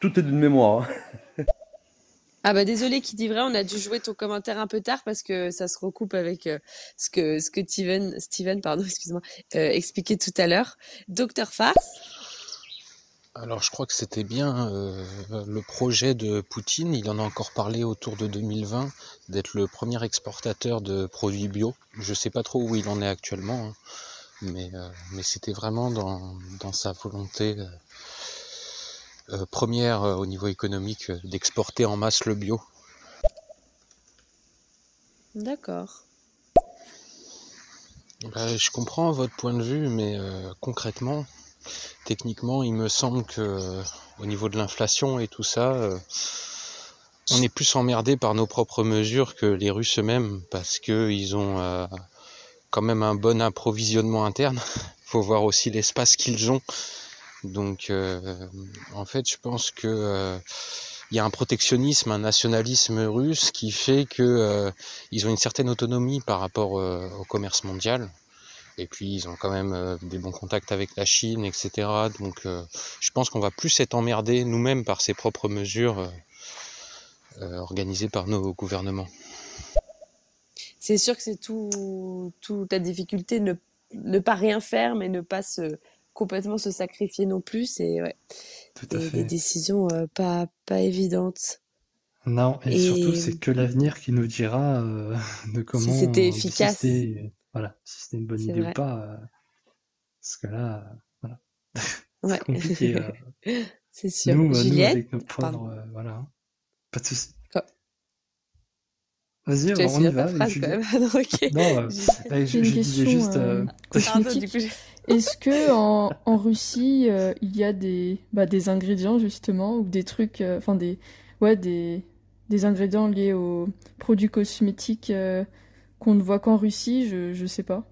Tout est de mémoire. hein. [laughs] Ah bah désolé qui dit vrai, on a dû jouer ton commentaire un peu tard parce que ça se recoupe avec euh, ce que ce que Steven Steven pardon [laughs] excuse-moi euh, expliquait tout à l'heure. Docteur Farce. Alors je crois que c'était bien euh, le projet de Poutine, il en a encore parlé autour de 2020, d'être le premier exportateur de produits bio. Je sais pas trop où il en est actuellement, hein, mais, mais c'était vraiment dans, dans sa volonté première euh, au niveau économique euh, d'exporter en masse le bio. D'accord. Bah, je comprends votre point de vue, mais euh, concrètement, techniquement, il me semble que euh, au niveau de l'inflation et tout ça, euh, on est plus emmerdé par nos propres mesures que les Russes eux-mêmes, parce que ils ont euh, quand même un bon approvisionnement interne. [laughs] Faut voir aussi l'espace qu'ils ont. Donc, euh, en fait, je pense que euh, il y a un protectionnisme, un nationalisme russe qui fait que euh, ils ont une certaine autonomie par rapport au commerce mondial. Et puis ils ont quand même des bons contacts avec la Chine, etc. Donc je pense qu'on va plus être emmerdés nous-mêmes par ces propres mesures organisées par nos gouvernements. C'est sûr que c'est tout toute la difficulté ne ne pas rien faire mais ne pas se complètement se sacrifier non plus, c'est ouais, Tout à des, fait. des décisions euh, pas pas évidentes. Non, et, Et surtout, c'est que l'avenir qui nous dira euh, [laughs] de comment, si c'était si efficace, c'était, voilà, si c'était une bonne idée ou pas. euh, parce que là, euh, voilà, [laughs] Ouais. c'est compliqué. euh. [laughs] C'est sûr. Nous, euh, nous, avec nos euh, voilà, hein. pas de souci. Quoi? Vas-y, on y va. phrase Juliette. quand même. Ah non, ok. Non, euh, je, je disais juste. euh, euh, Pardon, du cosmétique. coup, je- Est-ce que en, en Russie, euh, il y a des, bah, des ingrédients justement ou des trucs, euh, enfin des, ouais, des, des ingrédients liés aux produits cosmétiques euh, qu'on ne voit qu'en Russie? Je, je sais pas.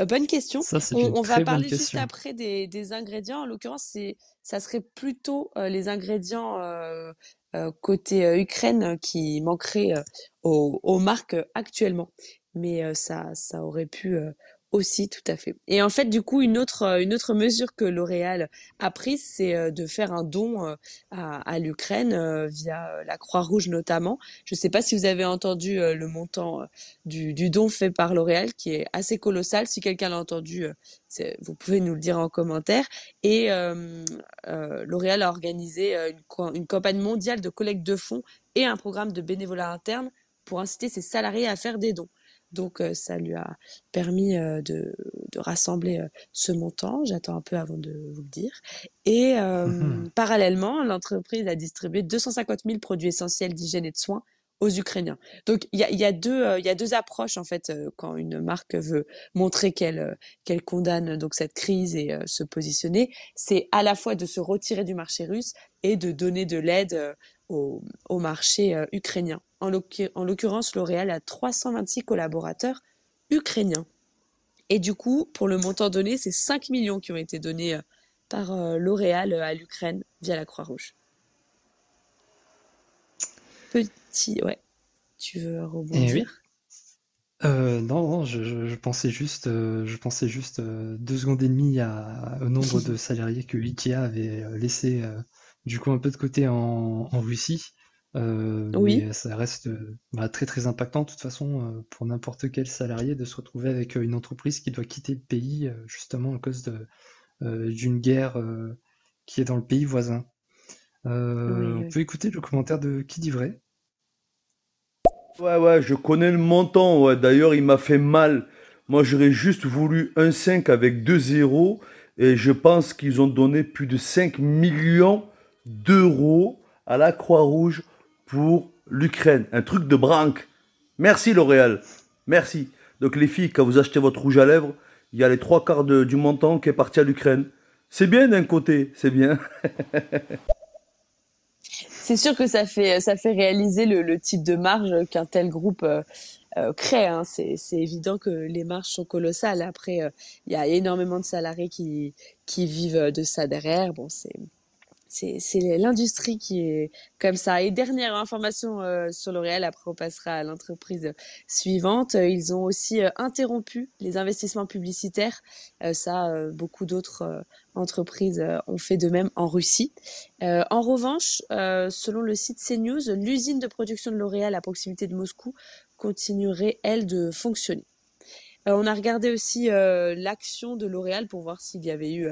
Euh, bonne question. Ça, On, va parler juste après des, des ingrédients. En l'occurrence, c'est, ça serait plutôt euh, les ingrédients euh, euh, côté euh, Ukraine qui manqueraient euh, aux, aux marques euh, actuellement. Mais euh, ça, ça aurait pu euh, Aussi, tout à fait. Et en fait, du coup, une autre, euh, une autre mesure que L'Oréal a prise, c'est euh, de faire un don euh, à, à l'Ukraine via la Croix-Rouge notamment. Je ne sais pas si vous avez entendu le montant du, du don fait par L'Oréal, qui est assez colossal. Si quelqu'un l'a entendu, vous pouvez nous le dire en commentaire. Et euh, euh, L'Oréal a organisé une campagne mondiale de collecte de fonds et un programme de bénévolat interne pour inciter ses salariés à faire des dons. Donc euh, ça lui a permis euh, de, de rassembler euh, ce montant. J'attends un peu avant de vous le dire. Et euh, Mhm. parallèlement, l'entreprise a distribué 250 000 produits essentiels d'hygiène et de soins aux Ukrainiens. Donc il y a, y a euh, y a deux approches en fait euh, quand une marque veut montrer qu'elle euh, qu'elle condamne donc cette crise et euh, se positionner, c'est à la fois de se retirer du marché russe et de donner de l'aide euh, au, au marché euh, ukrainien. En l'occur- en l'occurrence, L'Oréal a 326 collaborateurs ukrainiens. Et du coup, pour le montant donné, c'est 5 millions qui ont été donnés euh, par euh, L'Oréal à l'Ukraine via la Croix-Rouge. Petit, ouais. Tu veux oui. rebondir? Euh, non, non, je, je- je pensais juste, euh, je pensais juste euh, deux secondes et demie à, au nombre de [laughs] salariés que Ikea avait laissé du coup un peu de côté en, en Russie. Euh, Oui. mais ça reste euh, bah, très très impactant de toute façon euh, pour n'importe quel salarié de se retrouver avec une entreprise qui doit quitter le pays justement à cause euh, d'une guerre euh, qui est dans le pays voisin. Euh, Oui, on oui. peut écouter le commentaire de Qui dit vrai? Ouais, ouais, je connais le montant. Ouais. D'ailleurs, il m'a fait mal. Moi, j'aurais juste voulu un 5 avec deux zéros. Et je pense qu'ils ont donné plus de 5 millions d'euros à la Croix-Rouge pour l'Ukraine. Un truc de branque. Merci, L'Oréal. Merci. Donc, les filles, quand vous achetez votre rouge à lèvres, il y a les trois quarts du montant qui est parti à l'Ukraine. C'est bien d'un côté, c'est bien. [laughs] C'est sûr que ça fait, ça fait réaliser le, type de marge qu'un tel groupe euh, euh, crée. Hein. C'est, c'est évident que les marges sont colossales. Après, euh, il y a énormément de salariés qui, qui vivent de ça derrière. Bon, c'est, c'est, l'industrie qui est comme ça. Et dernière information euh, sur L'Oréal, après on passera à l'entreprise suivante. Euh, Ils ont aussi euh, interrompu les investissements publicitaires. Euh, ça, euh, beaucoup d'autres entreprises ont fait de même en Russie. En revanche, selon le site CNews, l'usine de production de L'Oréal à proximité de Moscou continuerait, elle, de fonctionner. On a regardé aussi l'action de L'Oréal pour voir s'il y avait eu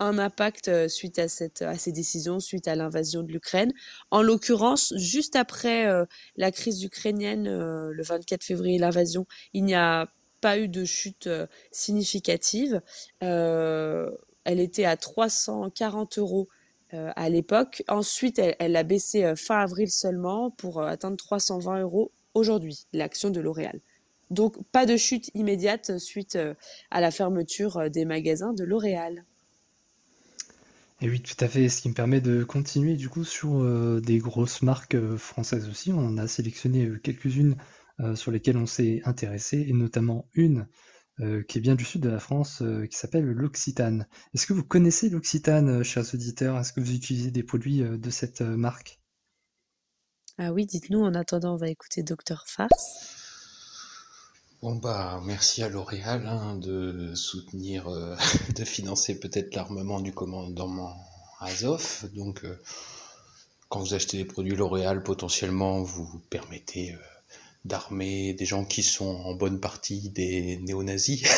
un impact euh, suite à, cette, à ces décisions, suite à l'invasion de l'Ukraine. En l'occurrence, juste après euh, la crise ukrainienne, euh, le 24 février, l'invasion, il n'y a pas eu de chute significative. Elle était à 340 euros à l'époque. Ensuite, elle, a baissé fin avril seulement pour atteindre 320 euros aujourd'hui, l'action de L'Oréal. Donc, pas de chute immédiate suite à la fermeture des magasins de L'Oréal. Et oui, tout à fait. Ce qui me permet de continuer du coup sur euh, des grosses marques euh, françaises aussi. On a sélectionné euh, quelques-unes sur lesquelles on s'est intéressé, et notamment une qui est bien du sud de la France, qui s'appelle l'Occitane. Est-ce que vous connaissez l'Occitane, chers auditeurs? Est-ce que vous utilisez des produits de cette marque? Ah oui, dites-nous, en attendant, on va écouter Docteur Farce. Bon bah merci à L'Oréal hein, de soutenir, euh, [laughs] de financer peut-être l'armement du commandement Azov. Donc euh, quand vous achetez des produits L'Oréal, potentiellement vous permettez euh, d'armer des gens qui sont en bonne partie des néo-nazis.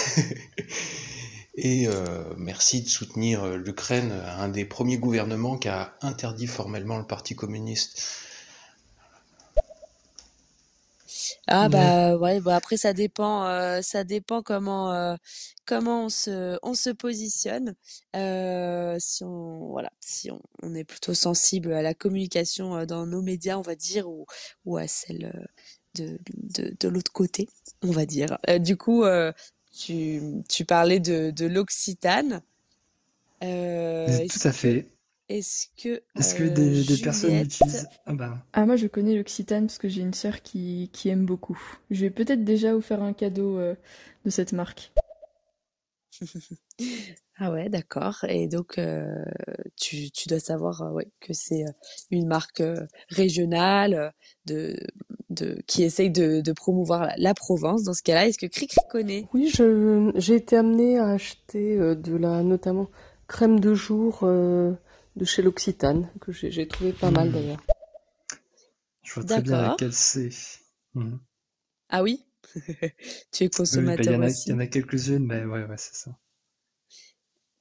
[laughs] Et merci de soutenir l'Ukraine, un des premiers gouvernements qui a interdit formellement le Parti communiste. Ah bah ouais, bah après ça dépend, euh, ça dépend comment euh, comment on se on se positionne. Euh, si on voilà, si on, on est plutôt sensible à la communication euh, dans nos médias, on va dire, ou ou à celle euh, de de, de l'autre côté, on va dire. Euh, du coup, euh, tu tu parlais de de l'Occitane. Euh, Tout à fait. Est-ce que Est-ce que euh, des, des personnes utilisent... Ah bah, Ah, moi je connais l'Occitane parce que j'ai une sœur qui, qui aime beaucoup. Je vais peut-être déjà vous faire un cadeau euh, de cette marque. [laughs] Ah ouais, d'accord. Et donc, euh, tu, tu dois savoir euh, ouais, que c'est euh, une marque euh, régionale de, de, qui essaye de, de promouvoir la, la Provence. Dans ce cas-là, est-ce que Cricri connaît? Oui, je, j'ai été amenée à acheter euh, de la, notamment, crème de jour euh, de chez l'Occitane, que j'ai, trouvé pas mal Hmm. d'ailleurs. Je vois très bien laquelle c'est. Mhm. Ah oui? [laughs] Tu es Oui, oui, bah, il y consommateur en a, il aussi. y en a quelques-unes, mais ouais, ouais, c'est ça.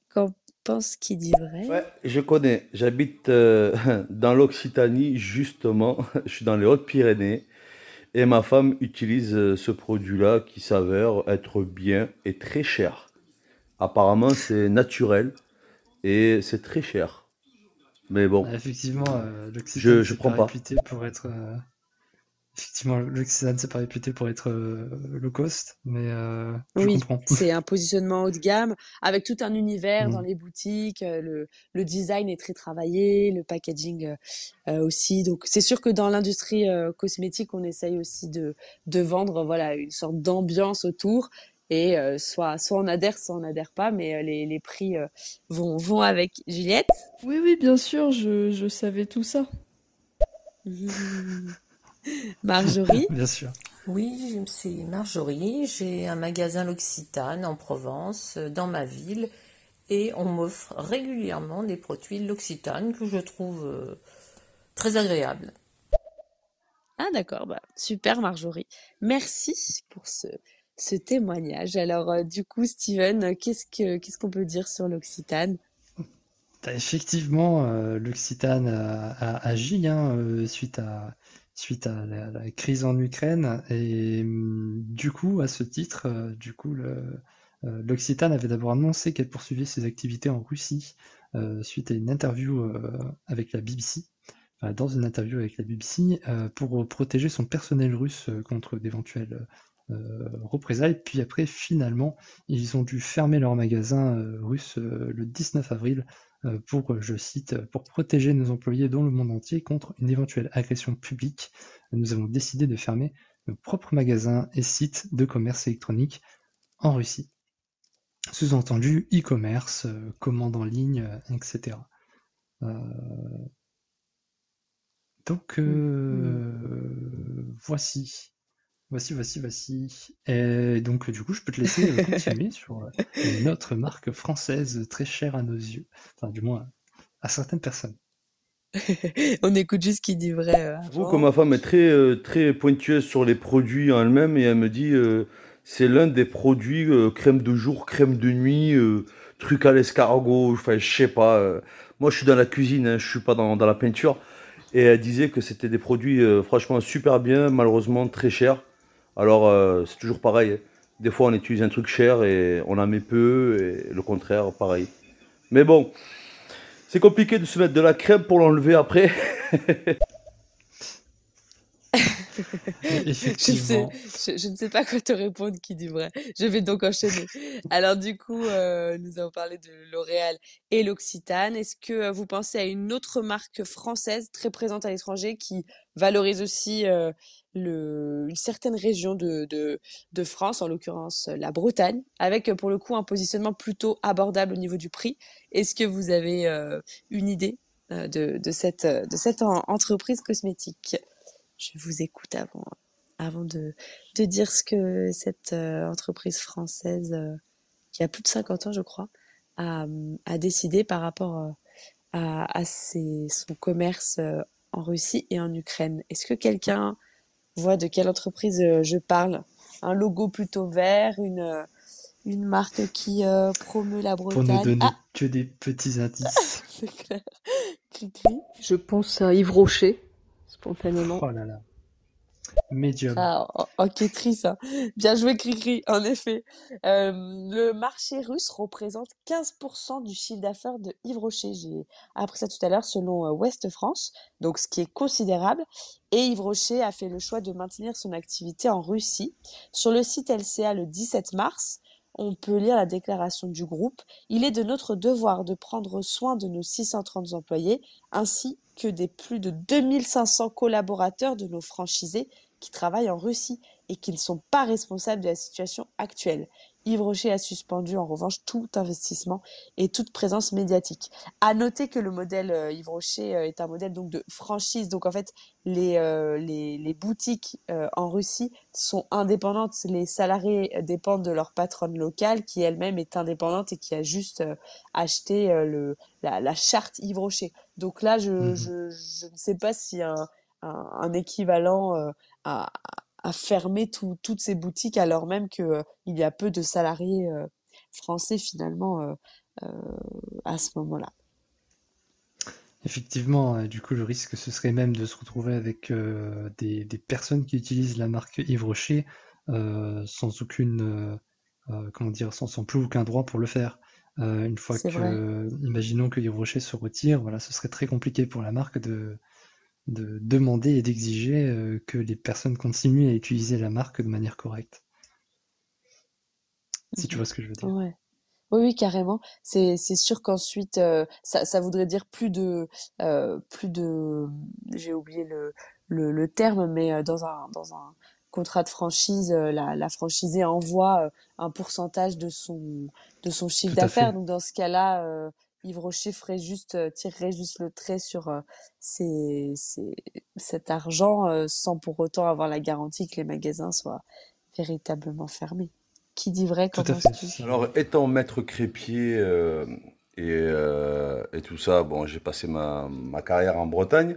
Qu'en pense qui dit vrai? Ouais, je connais. J'habite euh, [laughs] dans l'Occitanie, justement. [laughs] Je suis dans les Hautes-Pyrénées. Et ma femme utilise euh, ce produit-là qui s'avère être bien et très cher. Apparemment, c'est naturel et c'est très cher. Mais bon, Ah, Effectivement, euh, je, je prends pas pas. réputé pour être. euh, Effectivement, l'Occitane, c'est pas réputé pour être euh, low cost, mais euh, je Oui, comprends. [laughs] c'est un positionnement haut de gamme avec tout un univers dans Mhm. les boutiques. Le, le design est très travaillé, le packaging aussi. Donc, c'est sûr que dans l'industrie euh, cosmétique, on essaye aussi de, de vendre voilà une sorte d'ambiance autour. Et euh, soit, soit on adhère, soit on n'adhère pas, mais euh, les, les prix euh, vont, vont avec. Juliette? Oui, oui, bien sûr, je, je savais tout ça. [laughs] Marjorie? [laughs] Bien sûr. Oui, c'est Marjorie. J'ai un magasin L'Occitane en Provence, dans ma ville, et on m'offre régulièrement des produits L'Occitane que je trouve euh, très agréables. Ah d'accord, bah, super Marjorie. Merci pour ce, ce témoignage. Alors euh, du coup, Steven, qu'est-ce que qu'est-ce qu'on peut dire sur l'Occitane? Bah, effectivement, euh, l'Occitane a, agi hein, euh, suite à, la, crise en Ukraine. Et hum, du coup, à ce titre, du coup, l'Occitane avait d'abord annoncé qu'elle poursuivait ses activités en Russie suite à une interview avec la BBC. Dans une interview avec la BBC, pour protéger son personnel russe contre d'éventuelles représailles. Puis après, finalement, ils ont dû fermer leur magasin euh, russe euh, le 19 avril euh, pour, euh, je cite, euh, pour protéger nos employés dans le monde entier contre une éventuelle agression publique. Nous avons décidé de fermer nos propres magasins et sites de commerce électronique en Russie. Sous-entendu, e-commerce, euh, commande en ligne, euh, etc. Euh, donc, euh, voici. Voici, voici, voici. Et donc, du coup, je peux te laisser euh, continuer [laughs] sur euh, une autre marque française très chère à nos yeux. Enfin, du moins, à certaines personnes. [laughs] On écoute juste ce qui dit vrai euh, J'avoue que ma femme est très, euh, très pointueuse sur les produits en elles-mêmes et elle me dit euh, c'est l'un des produits euh, crème de jour, crème de nuit, euh, truc à l'escargot, enfin je sais pas. euh. moi je suis dans la cuisine, hein, je suis pas dans, dans la peinture. Et elle disait que c'était des produits euh, franchement super bien, malheureusement très chers. Alors euh, c'est toujours pareil. hein. Des fois on utilise un truc cher et on en met peu et le contraire pareil. Mais bon, c'est compliqué de se mettre de la crème pour l'enlever après. [laughs] Je ne sais, Effectivement. je, je ne sais pas quoi te répondre qui dit vrai. Je vais donc enchaîner. Alors du coup, euh, nous avons parlé de L'Oréal et l'Occitane. Est-ce que euh, vous pensez à une autre marque française très présente à l'étranger qui valorise aussi euh, une certaine région de, de, France, en l'occurrence euh, la Bretagne, avec euh, pour le coup un positionnement plutôt abordable au niveau du prix. Est-ce que vous avez euh, une idée de, de cette, de cette en- entreprise cosmétique? Je vous écoute avant, avant de, de dire ce que cette entreprise française, qui a plus de 50 ans, je crois, a, a décidé par rapport à, à ses, son commerce en Russie et en Ukraine. Est-ce que quelqu'un voit de quelle entreprise euh, je parle? Un logo plutôt vert, une, euh, une marque qui euh, promeut la Pour ne Bretagne. donner Ah, que des petits indices. [laughs] c'est clair. Je pense à Yves Rocher, spontanément. Oh là là. Medium. Ah, en- enquêtrice, hein. Bien joué, Cricri, en effet. Euh, le marché russe représente 15% du chiffre d'affaires de Yves Rocher. J'ai appris ça tout à l'heure selon euh, Ouest France, donc ce qui est considérable. Et Yves Rocher a fait le choix de maintenir son activité en Russie. Sur le site LCA le 17 mars, on peut lire la déclaration du groupe. Il est de notre devoir de prendre soin de nos 630 employés ainsi que des plus de 2500 collaborateurs de nos franchisés qui travaillent en Russie et qui ne sont pas responsables de la situation actuelle. Yves Rocher a suspendu en revanche tout investissement et toute présence médiatique. À noter que le modèle euh, Yves Rocher euh, est un modèle donc de franchise. Donc en fait, les, euh, les, les boutiques euh, en Russie sont indépendantes. Les salariés dépendent de leur patronne locale qui elle-même est indépendante et qui a juste euh, acheté euh, le, la, la charte Yves Rocher. Donc là, je, Mhm. je, je ne sais pas si un, un, un équivalent euh, tout- toutes ces boutiques alors même que euh, il y a peu de salariés euh, français finalement euh, à ce moment-là. Effectivement, du coup, le risque, ce serait même de se retrouver avec euh, des, des personnes qui utilisent la marque Yves Rocher euh, sans aucune, euh, comment dire, sans, sans plus aucun droit pour le faire. Une fois que, imaginons que Yves Rocher se retire, voilà, ce serait très compliqué pour la marque de, de demander et d'exiger euh, que les personnes continuent à utiliser la marque de manière correcte. Si tu Mhm. vois ce que je veux dire. Ouais. Oui, oui, carrément. C'est c'est sûr qu'ensuite euh, ça ça voudrait dire plus de euh, plus de j'ai oublié le, le le terme mais dans un dans un contrat de franchise la la franchisée envoie un pourcentage de son de son chiffre d'affaires. fait. Donc dans ce cas-là euh, Yves Rocher ferait juste euh, tirerait juste le trait sur euh, ces, ces- cet argent euh, sans pour autant avoir la garantie que les magasins soient véritablement fermés. Qui dit vrai, Tout à fait. Alors, étant maître crépier euh, et, euh, et tout ça, bon, j'ai passé ma, ma carrière en Bretagne.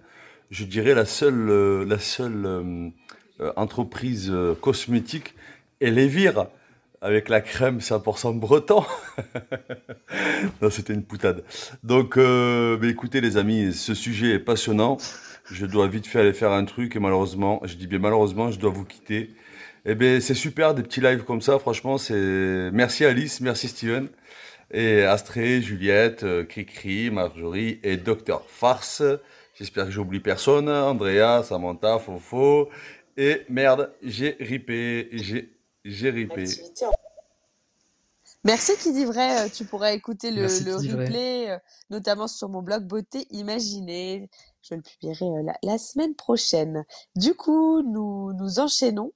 Je dirais la seule, euh, la seule euh, euh, entreprise euh, cosmétique est Lévire, avec la crème 100% breton. [laughs] Non, c'était une poutade. Donc, euh, écoutez les amis, ce sujet est passionnant. Je dois vite fait aller faire un truc et malheureusement, je dis bien malheureusement, je dois vous quitter. Eh bien, c'est super des petits lives comme ça. Franchement, c'est merci Alice, merci Steven et Astrée, Juliette, euh, Cricri, Marjorie et Docteur Farce. J'espère que j'oublie personne. Andrea, Samantha, Fofo et merde, j'ai ripé, j'ai Merci qui dit vrai, euh, tu pourras écouter le, vrai. replay, euh, notamment sur mon blog Beauté Imaginée. Je le publierai euh, la, la semaine prochaine. Du coup, nous, nous enchaînons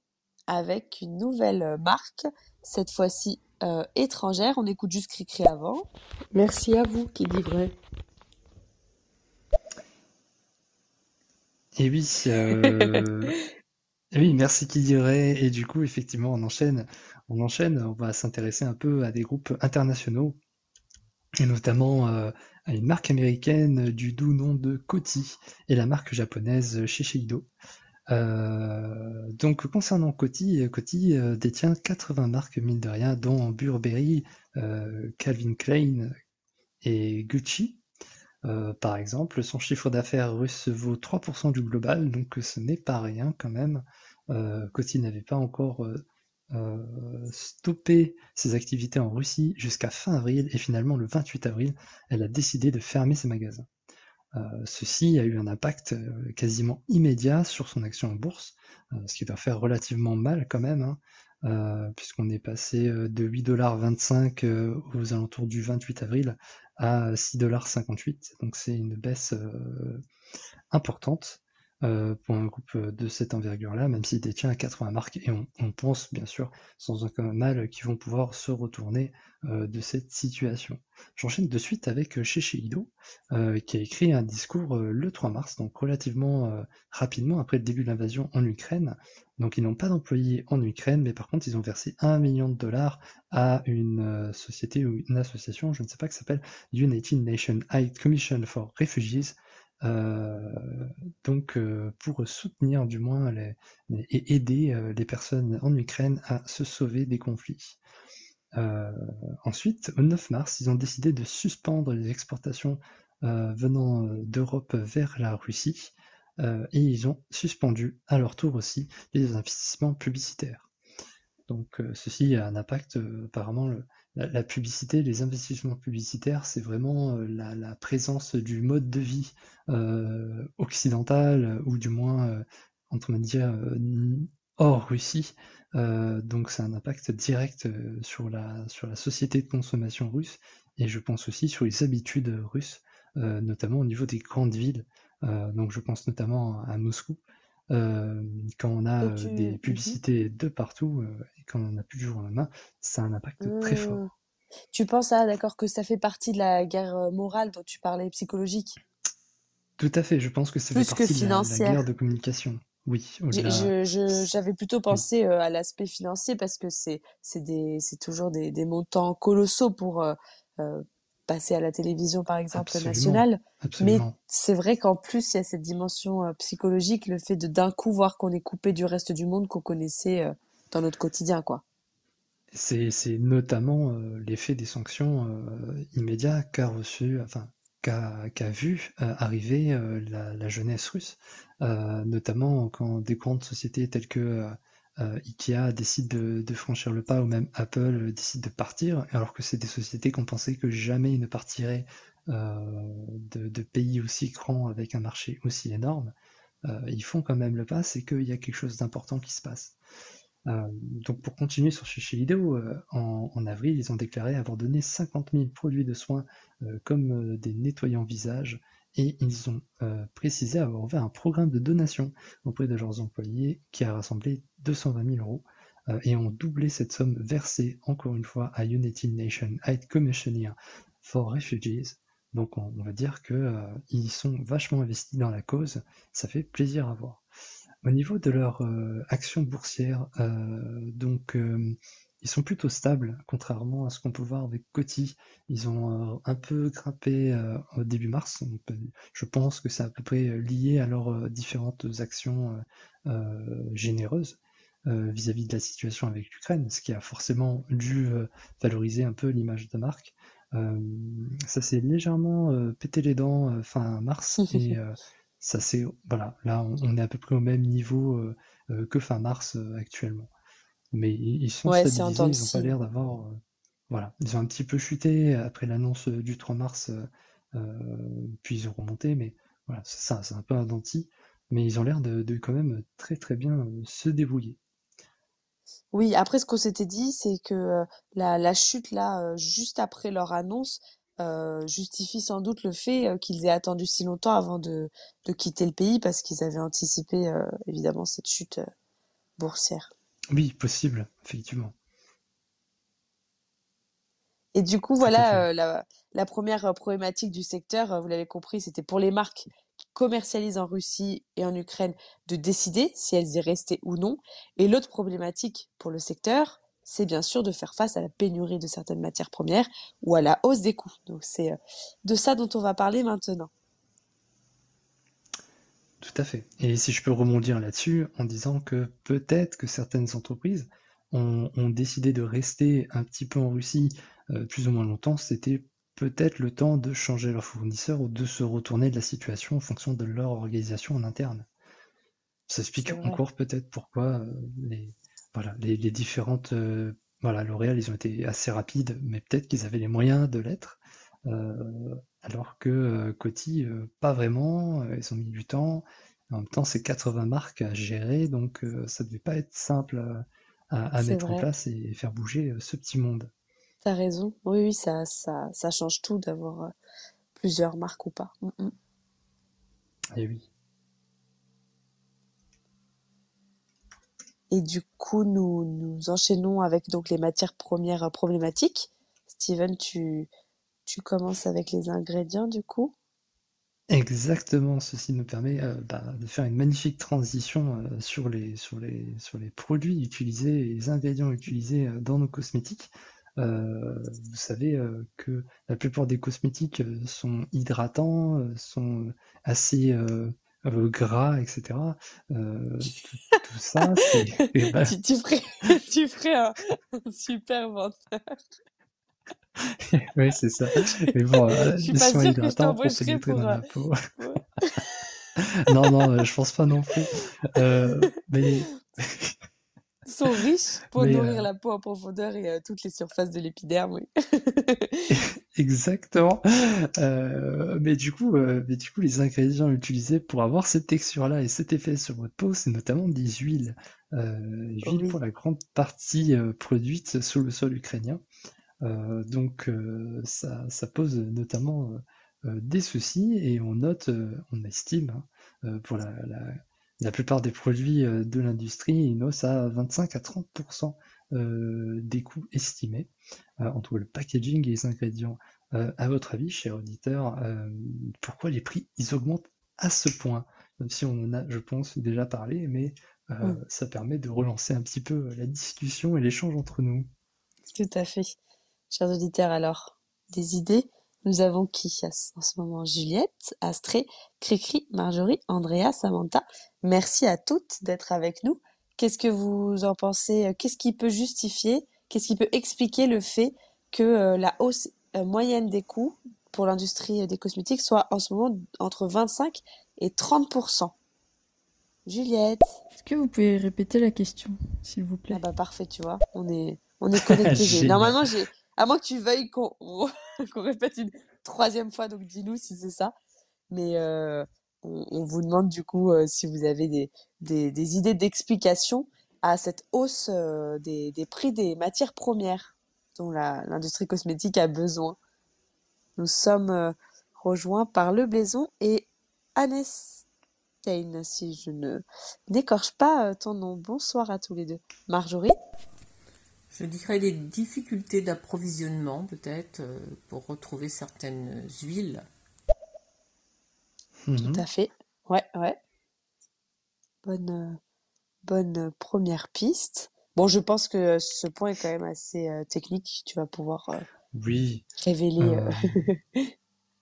avec une nouvelle marque, cette fois-ci euh, étrangère. On écoute juste Cricri avant. Merci à vous qui dit vrai. Et oui, euh, [laughs] oui, merci dirait. Et du coup, effectivement, on enchaîne, on enchaîne, on va s'intéresser un peu à des groupes internationaux, et notamment euh, à une marque américaine du doux nom de Coty et la marque japonaise Shiseido. Euh, donc concernant Coty, Coty euh, détient 80 marques mine de rien, dont Burberry, Calvin Klein et Gucci. Par exemple, son chiffre d'affaires russe vaut 3% du global, donc ce n'est pas rien quand même. Euh, Coty n'avait pas encore euh, euh, stoppé ses activités en Russie jusqu'à fin avril, et finalement le 28 avril, elle a décidé de fermer ses magasins. Euh, ceci a eu un impact euh, quasiment immédiat sur son action en bourse, euh, ce qui doit faire relativement mal quand même, hein, euh, puisqu'on est passé euh, de 8,25$ euh, aux alentours du 28 avril à 6,58$, donc c'est une baisse euh, importante euh, pour un groupe de cette envergure-là, même s'il détient 80 marques, et on, pense bien sûr sans aucun mal qu'ils vont pouvoir se retourner euh, de cette situation. J'enchaîne de suite avec Shiseido, euh, qui a écrit un discours euh, le 3 mars, donc relativement euh, rapidement après le début de l'invasion en Ukraine. Donc ils n'ont pas d'employés en Ukraine, mais par contre ils ont versé un million de dollars à une euh, société ou une association, je ne sais pas, qui s'appelle United Nations High Commission for Refugees, euh, donc euh, pour soutenir du moins et aider euh, les personnes en Ukraine à se sauver des conflits. Euh, ensuite, au 9 mars, ils ont décidé de suspendre les exportations euh, venant euh, d'Europe vers la Russie euh, et ils ont suspendu à leur tour aussi les investissements publicitaires. Donc euh, ceci a un impact, euh, apparemment, le- la, publicité, les investissements publicitaires, c'est vraiment euh, la, présence du mode de vie euh, occidental, euh, ou du moins, euh, entre on va dire, hors Russie. Donc c'est un impact direct sur la, sur la société de consommation russe, et je pense aussi sur les habitudes russes, notamment au niveau des grandes villes. Donc je pense notamment à Moscou, quand on a Et tu... des Mhm. publicités de partout et quand on n'a plus du jour au lendemain, ça a un impact très fort. Hmm. Tu penses, ah, d'accord, que ça fait partie de la guerre morale dont tu parlais, psychologique, Tout à fait, je pense que ça fait plus que partie de la, guerre de communication. Oui, J'ai- au-delà. je- je- J'avais plutôt Oui, pensé à l'aspect financier parce que c'est c'est des c'est toujours des, des montants colossaux pour passer à la télévision par exemple absolument, nationale. Mais c'est vrai qu'en plus il y a cette dimension euh, psychologique, le fait de d'un coup voir qu'on est coupé du reste du monde qu'on connaissait euh, dans notre quotidien quoi. C'est c'est notamment euh, l'effet des sanctions immédiats qu'a reçu, enfin qu'a qu'a vu arriver la, la jeunesse russe, notamment quand des grandes sociétés telles que euh, Ikea décident de, franchir le pas, ou même Apple euh, décide de partir, alors que c'est des sociétés qu'on pensait que jamais ils ne partiraient euh, de, pays aussi grands avec un marché aussi énorme. Ils font quand même le pas, c'est qu'il y a quelque chose d'important qui se passe. Donc pour continuer sur chez Lidl, euh, en, avril, ils ont déclaré avoir donné 50 000 produits de soins comme des nettoyants visage et ils ont euh, précisé avoir ouvert un programme de donation auprès de leurs employés qui a rassemblé 220 000 euros euh, et ont doublé cette somme versée encore une fois à United Nations Aid Commissioner for Refugees. Donc on, va dire que euh, sont vachement investis dans la cause, ça fait plaisir à voir. Au niveau de leur action boursière, donc ils sont plutôt stables, contrairement à ce qu'on peut voir avec Coty. Ils ont euh, un peu grimpé euh, au début mars. On peut- je pense que c'est à peu près euh, lié à leurs euh, différentes actions euh, euh, généreuses euh, vis-à-vis de la situation avec l'Ukraine, ce qui a forcément dû euh, valoriser un peu l'image de marque. Euh, ça s'est légèrement euh, pété les dents euh, fin mars [laughs] et euh, ça c'est voilà là on, on est à peu près au même niveau euh, euh, que fin mars euh, actuellement mais ils sont Ouais, stabilisés ils n'ont pas l'air d'avoir euh, voilà. Ils ont un petit peu chuté après l'annonce euh, du 3 mars euh, puis ils ont remonté mais voilà c'est ça c'est un peu un denti mais ils ont l'air de, de quand même très très bien se débrouiller. Oui, après ce qu'on s'était dit, c'est que la, la chute là, juste après leur annonce, euh, justifie sans doute le fait qu'ils aient attendu si longtemps avant de, de quitter le pays parce qu'ils avaient anticipé euh, évidemment cette chute euh, boursière. Oui possible effectivement Et du coup, voilà, euh, la, la première euh, problématique du secteur, euh, vous l'avez compris, c'était pour les marques qui commercialisent en Russie et en Ukraine de décider si elles y restaient ou non. Et l'autre problématique pour le secteur, c'est bien sûr de faire face à la pénurie de certaines matières premières ou à la hausse des coûts. Donc c'est de ça dont on va parler maintenant. Tout à fait. Et si je peux rebondir là-dessus en disant que peut-être que certaines entreprises ont, ont décidé de rester un petit peu en Russie euh, plus ou moins longtemps, c'était peut-être le temps de changer leur fournisseur ou de se retourner de la situation en fonction de leur organisation en interne. Ça explique encore peut-être pourquoi euh, les, voilà, les, les différentes... euh, voilà, L'Oréal, ils ont été assez rapides, mais peut-être qu'ils avaient les moyens de l'être. Euh, alors que euh, Coty, euh, pas vraiment, ils ont mis du temps. En même temps, c'est 80 marques à gérer, donc ça devait pas être simple à, mettre en place et faire bouger ce petit monde. T'as raison. Oui, oui, ça, ça, ça change tout d'avoir plusieurs marques ou pas. Mm, mm. Et oui. Et du coup, nous, nous enchaînons avec donc les matières premières problématiques. Steven, tu, tu commences avec les ingrédients du coup? Exactement, ceci nous permet euh, bah, de faire une magnifique transition euh, sur les, sur les, sur les produits utilisés et les ingrédients utilisés euh, dans nos cosmétiques. Vous savez que la plupart des cosmétiques sont hydratants, sont assez gras, etc. Tout, tout ça, c'est [laughs] et bah, Tu, tu ferais, [laughs] tu ferais un, un super menteur. [laughs] oui, c'est ça. Mais bon, [laughs] euh, hydratants pour pénétrer pour, dans euh, la peau. pour- [laughs] Non, non, euh, je pense pas non plus. Euh, mais Ils sont riches pour mais nourrir euh, la peau en profondeur et euh, toutes les surfaces de l'épiderme, oui. exactement. Euh, mais du coup, euh, mais du coup, les ingrédients utilisés pour avoir cette texture-là et cet effet sur votre peau, c'est notamment des huiles. Euh, huiles Oui. pour la grande partie euh, produites sous le sol ukrainien. Euh, donc euh, ça, ça pose notamment euh, des soucis et on note, on estime hein, pour la, la- la plupart des produits de l'industrie, une hausse à 25 à 30% euh, des coûts estimés entre le packaging et les ingrédients. À votre avis, cher auditeur, pourquoi les prix ils augmentent à ce point? Même si on en a, je pense, déjà parlé, mais euh, Mm. ça permet de relancer un petit peu la discussion et l'échange entre nous. Tout à fait. Chers auditeurs, alors, des idées? Nous avons qui en ce moment? Juliette, Astrée, Cricri, Marjorie, Andrea, Samantha. Merci à toutes d'être avec nous. Qu'est-ce que vous en pensez? Qu'est-ce qui peut justifier, qu'est-ce qui peut expliquer le fait que euh, la hausse euh, moyenne des coûts pour l'industrie euh, des cosmétiques soit en ce moment entre 25 et 30%? Juliette. Est-ce que vous pouvez répéter la question, s'il vous plaît? Ah bah parfait, tu vois, on est, on est [laughs] connectés. Normalement, j'ai, à moins que tu veuilles [laughs] qu'on répète une troisième fois, donc dis-nous si c'est ça. Mais euh, on, vous demande du coup euh, si vous avez des, idées d'explication à cette hausse euh, des, prix des matières premières dont l'industrie cosmétique a besoin. Nous sommes rejoints par Le Blaison et Anestein, si je ne n'écorche pas ton nom. Bonsoir à tous les deux. Marjorie? Je dirais les difficultés d'approvisionnement, peut-être, euh, pour retrouver certaines huiles. Tout Mhm. à fait. Ouais, ouais. Bonne, euh, bonne euh, première piste. Bon, je pense que ce point est quand même assez euh, technique. Tu vas pouvoir euh, Oui, révéler. euh, euh, [laughs]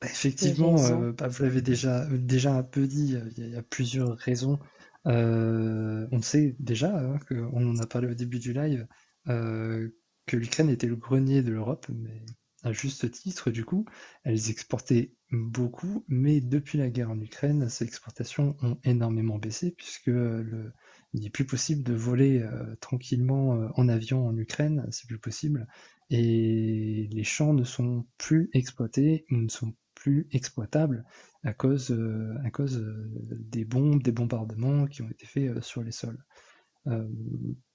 bah, effectivement, euh, bah, vous l'avez déjà, déjà un peu dit, euh, il y, a il y a plusieurs raisons. Euh, on sait déjà, hein, que, on en a parlé au début du live, euh, que l'Ukraine était le grenier de l'Europe, mais à juste titre, du coup, elles exportaient beaucoup, mais depuis la guerre en Ukraine, ces exportations ont énormément baissé, puisque euh, il n'est plus possible de voler euh, tranquillement en avion en Ukraine, c'est plus possible, et les champs ne sont plus exploités, ou ne sont plus exploitables à cause, à cause des bombes, des bombardements qui ont été faits sur les sols.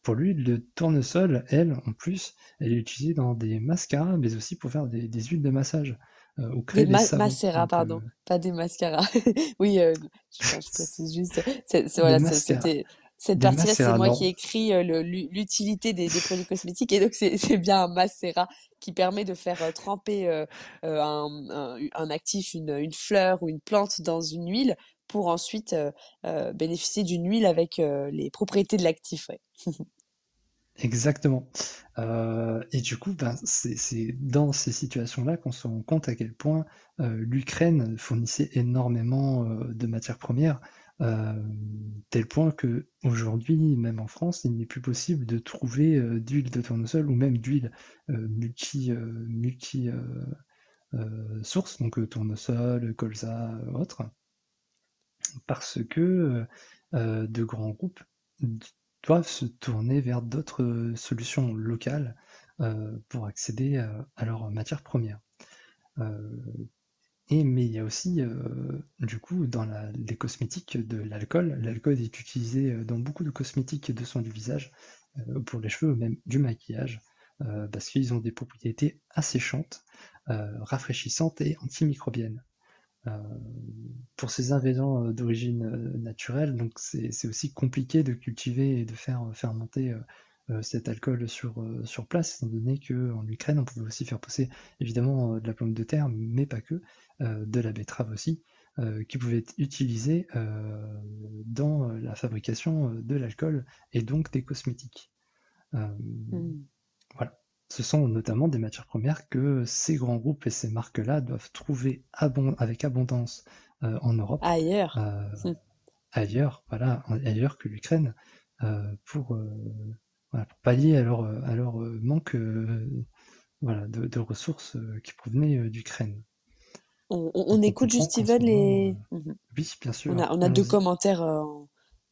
Pour lui, le tournesol, elle, en plus, elle est utilisée dans des mascaras, mais aussi pour faire des, des huiles de massage, euh, ou créer Des des ma savons. Donc, pardon, euh, pas des mascaras. [laughs] Oui, euh, je, précise juste. C'est, voilà, mascaras. c'était cette partie-là, c'est moi non. qui ai écrit euh, l'utilité des, des produits cosmétiques, et donc c'est [laughs] bien un macérat qui permet de faire euh, tremper euh, un, un, un actif, une, une fleur ou une plante dans une huile pour ensuite euh, euh, bénéficier d'une huile avec euh, les propriétés de l'actif. Ouais. [laughs] Exactement. Et du coup, ben, c'est dans ces situations-là qu'on se rend compte à quel point l'Ukraine fournissait énormément de matières premières, tel point que aujourd'hui, même en France, il n'est plus possible de trouver d'huile de tournesol ou même d'huile multi multi sources, donc tournesol, colza, autres, parce que euh, euh, de grands groupes doivent se tourner vers d'autres euh, solutions locales pour accéder à, à leurs matières premières. Et mais il y a aussi, du coup, dans les cosmétiques de l'alcool. L'alcool est utilisé dans beaucoup de cosmétiques de soins du visage, pour les cheveux même du maquillage, parce qu'ils ont des propriétés asséchantes, rafraîchissantes et antimicrobiennes. Euh, pour ces ingrédients euh, d'origine euh, naturelle, donc c'est aussi compliqué de cultiver et de faire fermenter cet alcool sur, sur place, étant donné qu'en Ukraine, on pouvait aussi faire pousser évidemment de la pomme de terre, mais pas que, de la betterave aussi, qui pouvait être utilisée dans la fabrication de l'alcool et donc des cosmétiques. Euh, Mm. voilà. Ce sont notamment des matières premières que ces grands groupes et ces marques-là doivent trouver abon- avec abondance euh, en Europe, Ailleurs. euh, Mm. ailleurs, voilà, ailleurs que l'Ukraine, euh, pour, voilà, pour pallier à leur, à leur manque voilà, de, de ressources qui provenaient d'Ukraine. On, écoute juste Steven les. Mhm. oui, bien On sûr, a, on a deux commentaires en,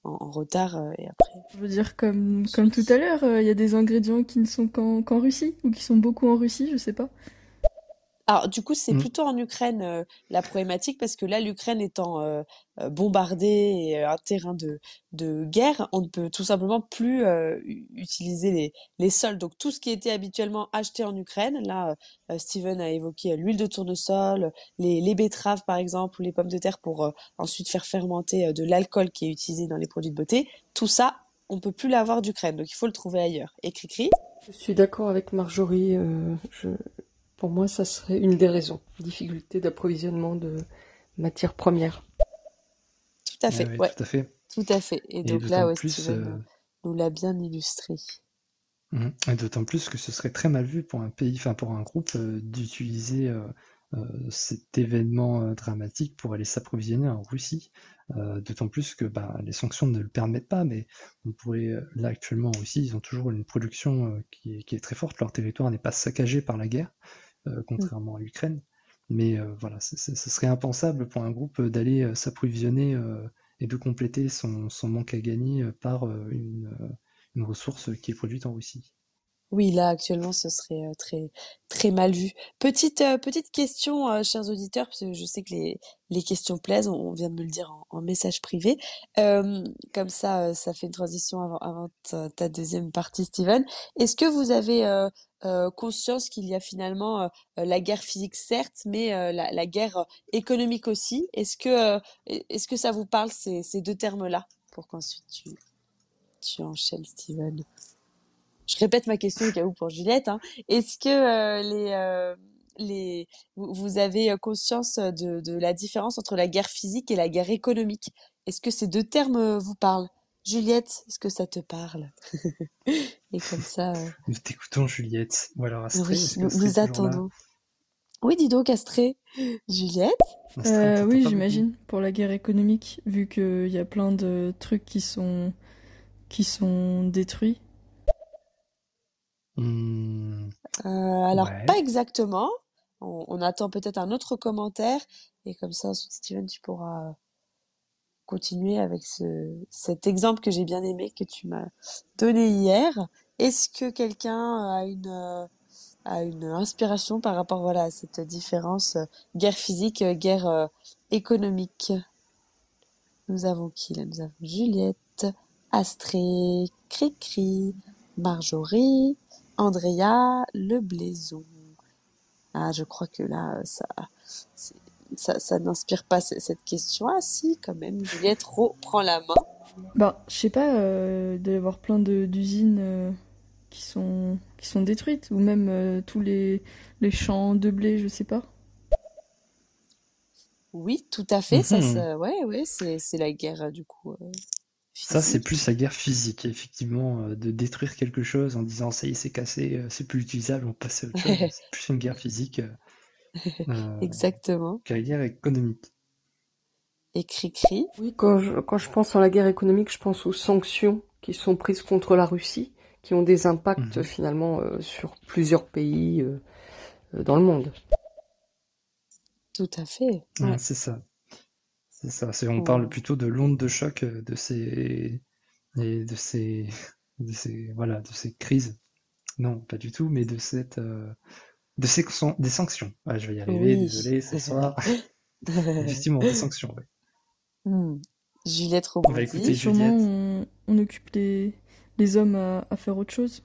en- retard euh, et après. Je veux dire, comme, comme tout à l'heure, euh, il y a des ingrédients qui ne sont qu'en qu'en Russie, ou qui sont beaucoup en Russie, je sais pas. Alors, du coup, c'est Mm. plutôt en Ukraine euh, la problématique parce que là, l'Ukraine étant euh, bombardée et euh, un terrain de, de guerre, on ne peut tout simplement plus euh, utiliser les, les sols. Donc, tout ce qui était habituellement acheté en Ukraine, là, euh, Steven a évoqué euh, l'huile de tournesol, les, les betteraves, par exemple, ou les pommes de terre pour euh, ensuite faire fermenter euh, de l'alcool qui est utilisé dans les produits de beauté. Tout ça, on peut plus l'avoir d'Ukraine. Donc, il faut le trouver ailleurs. Et cri Je suis d'accord avec Marjorie. euh, je... Pour moi, ça serait une des raisons. Difficulté d'approvisionnement de matières premières. Tout à fait, ouais, ouais, tout à fait. tout à fait. Et Et donc là, d'autant ouais, plus, Steven euh, nous l'a bien illustré. Mhm. Et d'autant plus que ce serait très mal vu pour un pays, enfin pour un groupe, euh, d'utiliser euh, euh, cet événement euh, dramatique pour aller s'approvisionner en Russie. Euh, d'autant plus que bah, les sanctions ne le permettent pas, mais on pourrait, là actuellement en Russie, ils ont toujours une production euh, qui est, qui est très forte, leur territoire n'est pas saccagé par la guerre, euh, contrairement à l'Ukraine. Mais euh, voilà, ce serait impensable pour un groupe euh, d'aller euh, s'approvisionner euh, et de compléter son, son manque à gagner euh, par euh, une, euh, une ressource qui est produite en Russie. Oui, là, actuellement, ce serait euh, très, très mal vu. Petite, euh, petite question, euh, chers auditeurs, parce que je sais que les, les questions plaisent, on, vient de me le dire en, en message privé. Comme ça, ça fait une transition avant, avant ta, ta deuxième partie, Steven. Est-ce que vous avez conscience qu'il y a finalement la guerre physique, certes, mais la, la guerre économique aussi? Est-ce que, est-ce que ça vous parle, ces, ces deux termes-là, pour qu'ensuite tu, tu enchaînes, Steven? Je répète ma question au cas où pour Juliette. Hein. Est-ce que euh, les, euh, les, vous, avez euh, conscience de, de la différence entre la guerre physique et la guerre économique? Est-ce que ces deux termes vous parlent? Juliette, est-ce que ça te parle? [laughs] Et comme ça, euh, Nous t'écoutons, Juliette. Ou alors oui, nous, attendons. Oui, dis donc, Astrée. Juliette? Euh, oui, j'imagine, pour la guerre économique, vu qu'il y a plein de trucs qui sont, qui sont détruits. Hmm, Euh, alors, ouais. pas exactement. On, on attend peut-être un autre commentaire. Et comme ça, ensuite, Steven, tu pourras continuer avec ce, cet exemple que j'ai bien aimé, que tu m'as donné hier. Est-ce que quelqu'un a une, euh, a une inspiration par rapport, voilà, à cette différence euh, guerre physique, guerre économique? Nous avons qui là? Nous avons Juliette, Astrée, Cricri, Marjorie, Andrea, Le Blaison. Ah, je crois que là, ça, ça, ça n'inspire pas ce- cette question. Ah, si, quand même. Juliette reprend la main. Bah, je sais pas, euh, il doit y avoir plein de d'usines euh, qui sont, qui sont détruites, ou même euh, tous les, les champs de blé, je sais pas. Oui, tout à fait. Ça, [laughs] ça, ouais, ouais, c'est, c'est la guerre, du coup, euh, Ça, c'est plus la guerre physique, effectivement, euh, de détruire quelque chose en disant ça y est, c'est cassé, euh, c'est plus utilisable, on passe à autre chose. [laughs] C'est plus une guerre physique euh, Exactement. que la guerre économique. Et cri-cri. Oui, quand je, quand je pense à la guerre économique, je pense aux sanctions qui sont prises contre la Russie, qui ont des impacts Mhm. finalement euh, sur plusieurs pays euh, dans le monde. Tout à fait. Ouais, Ouais. c'est ça. C'est ça. C'est, on parle plutôt de l'onde de choc euh, de ces, et de ces, de ces, voilà, de ces crises. Non, pas du tout, mais de cette, euh, de ces, des sanctions. Ah, je vais y arriver, Oui. désolé, ce soir. [laughs] Effectivement, des sanctions, ouais. Hmm. Juliette On va écouter rebondit. Sûrement, Juliette. on, on occupe les, les hommes à, à faire autre chose.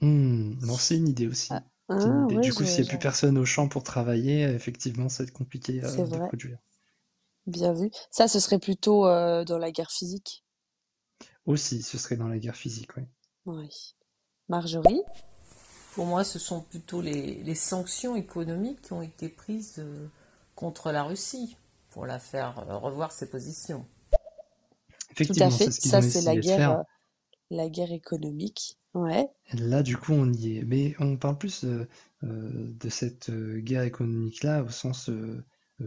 Hmm, non, c'est une idée aussi. Ah, C'est une ah, idée. ouais, Du coup, s'il n'y a plus personne au champ pour travailler, effectivement, ça va être compliqué euh, de vrai. produire. Bien vu. Ça, ce serait plutôt euh, dans la guerre physique? Aussi, ce serait dans la guerre physique, oui. Oui. Marjorie? Pour moi, ce sont plutôt les, les sanctions économiques qui ont été prises euh, contre la Russie pour la faire euh, revoir ses positions. Tout à Effectivement, fait. ce Ça, c'est la guerre, euh, la guerre économique. Ouais. Là, du coup, on y est. Mais on parle plus de cette euh, guerre économique-là au sens